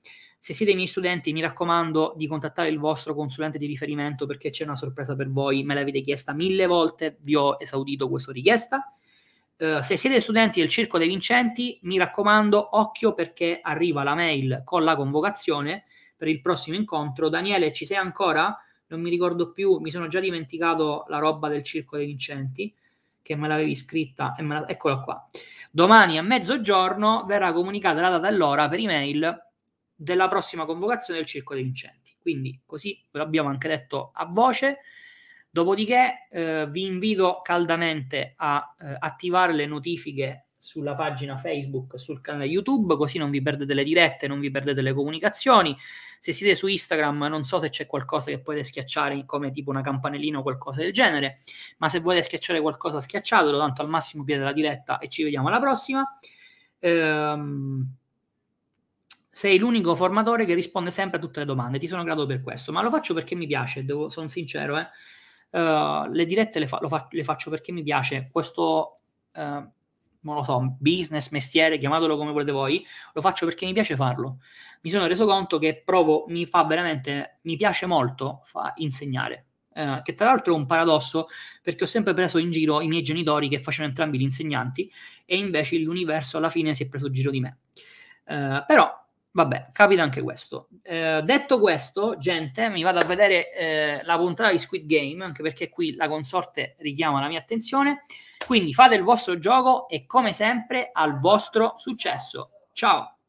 Se siete i miei studenti, mi raccomando di contattare il vostro consulente di riferimento perché c'è una sorpresa per voi, me l'avete chiesta mille volte, vi ho esaudito questa richiesta. Uh, se siete studenti del Circo dei Vincenti, mi raccomando, occhio perché arriva la mail con la convocazione per il prossimo incontro. Daniele, ci sei ancora? Non mi ricordo più, mi sono già dimenticato la roba del Circo dei Vincenti, che me l'avevi scritta, e me la... eccola qua. Domani a mezzogiorno verrà comunicata la data e l'ora per email della prossima convocazione del Circo dei Vincenti. Quindi così ve l'abbiamo anche detto a voce. Dopodiché eh, vi invito caldamente a eh, attivare le notifiche sulla pagina Facebook, sul canale YouTube, così non vi perdete le dirette, non vi perdete le comunicazioni. Se siete su Instagram, non so se c'è qualcosa che potete schiacciare come tipo una campanellina o qualcosa del genere, ma se volete schiacciare qualcosa, schiacciatelo, tanto al massimo piede la diretta e ci vediamo alla prossima. Ehm, sei l'unico formatore che risponde sempre a tutte le domande, ti sono grato per questo, ma lo faccio perché mi piace, devo, sono sincero, eh. uh, le dirette le, fa, fa, le, faccio perché mi piace questo... Uh, non lo so, business, mestiere, chiamatelo come volete voi, lo faccio perché mi piace farlo. Mi sono reso conto che provo, mi fa veramente, mi piace molto insegnare. Eh, che tra l'altro è un paradosso perché ho sempre preso in giro i miei genitori che facevano entrambi gli insegnanti e invece l'universo alla fine si è preso giro di me. Eh, però Vabbè, capita anche questo. Eh, detto questo, gente, mi vado a vedere eh, la puntata di Squid Game, anche perché qui la consorte richiama la mia attenzione. Quindi fate il vostro gioco e come sempre al vostro successo. Ciao!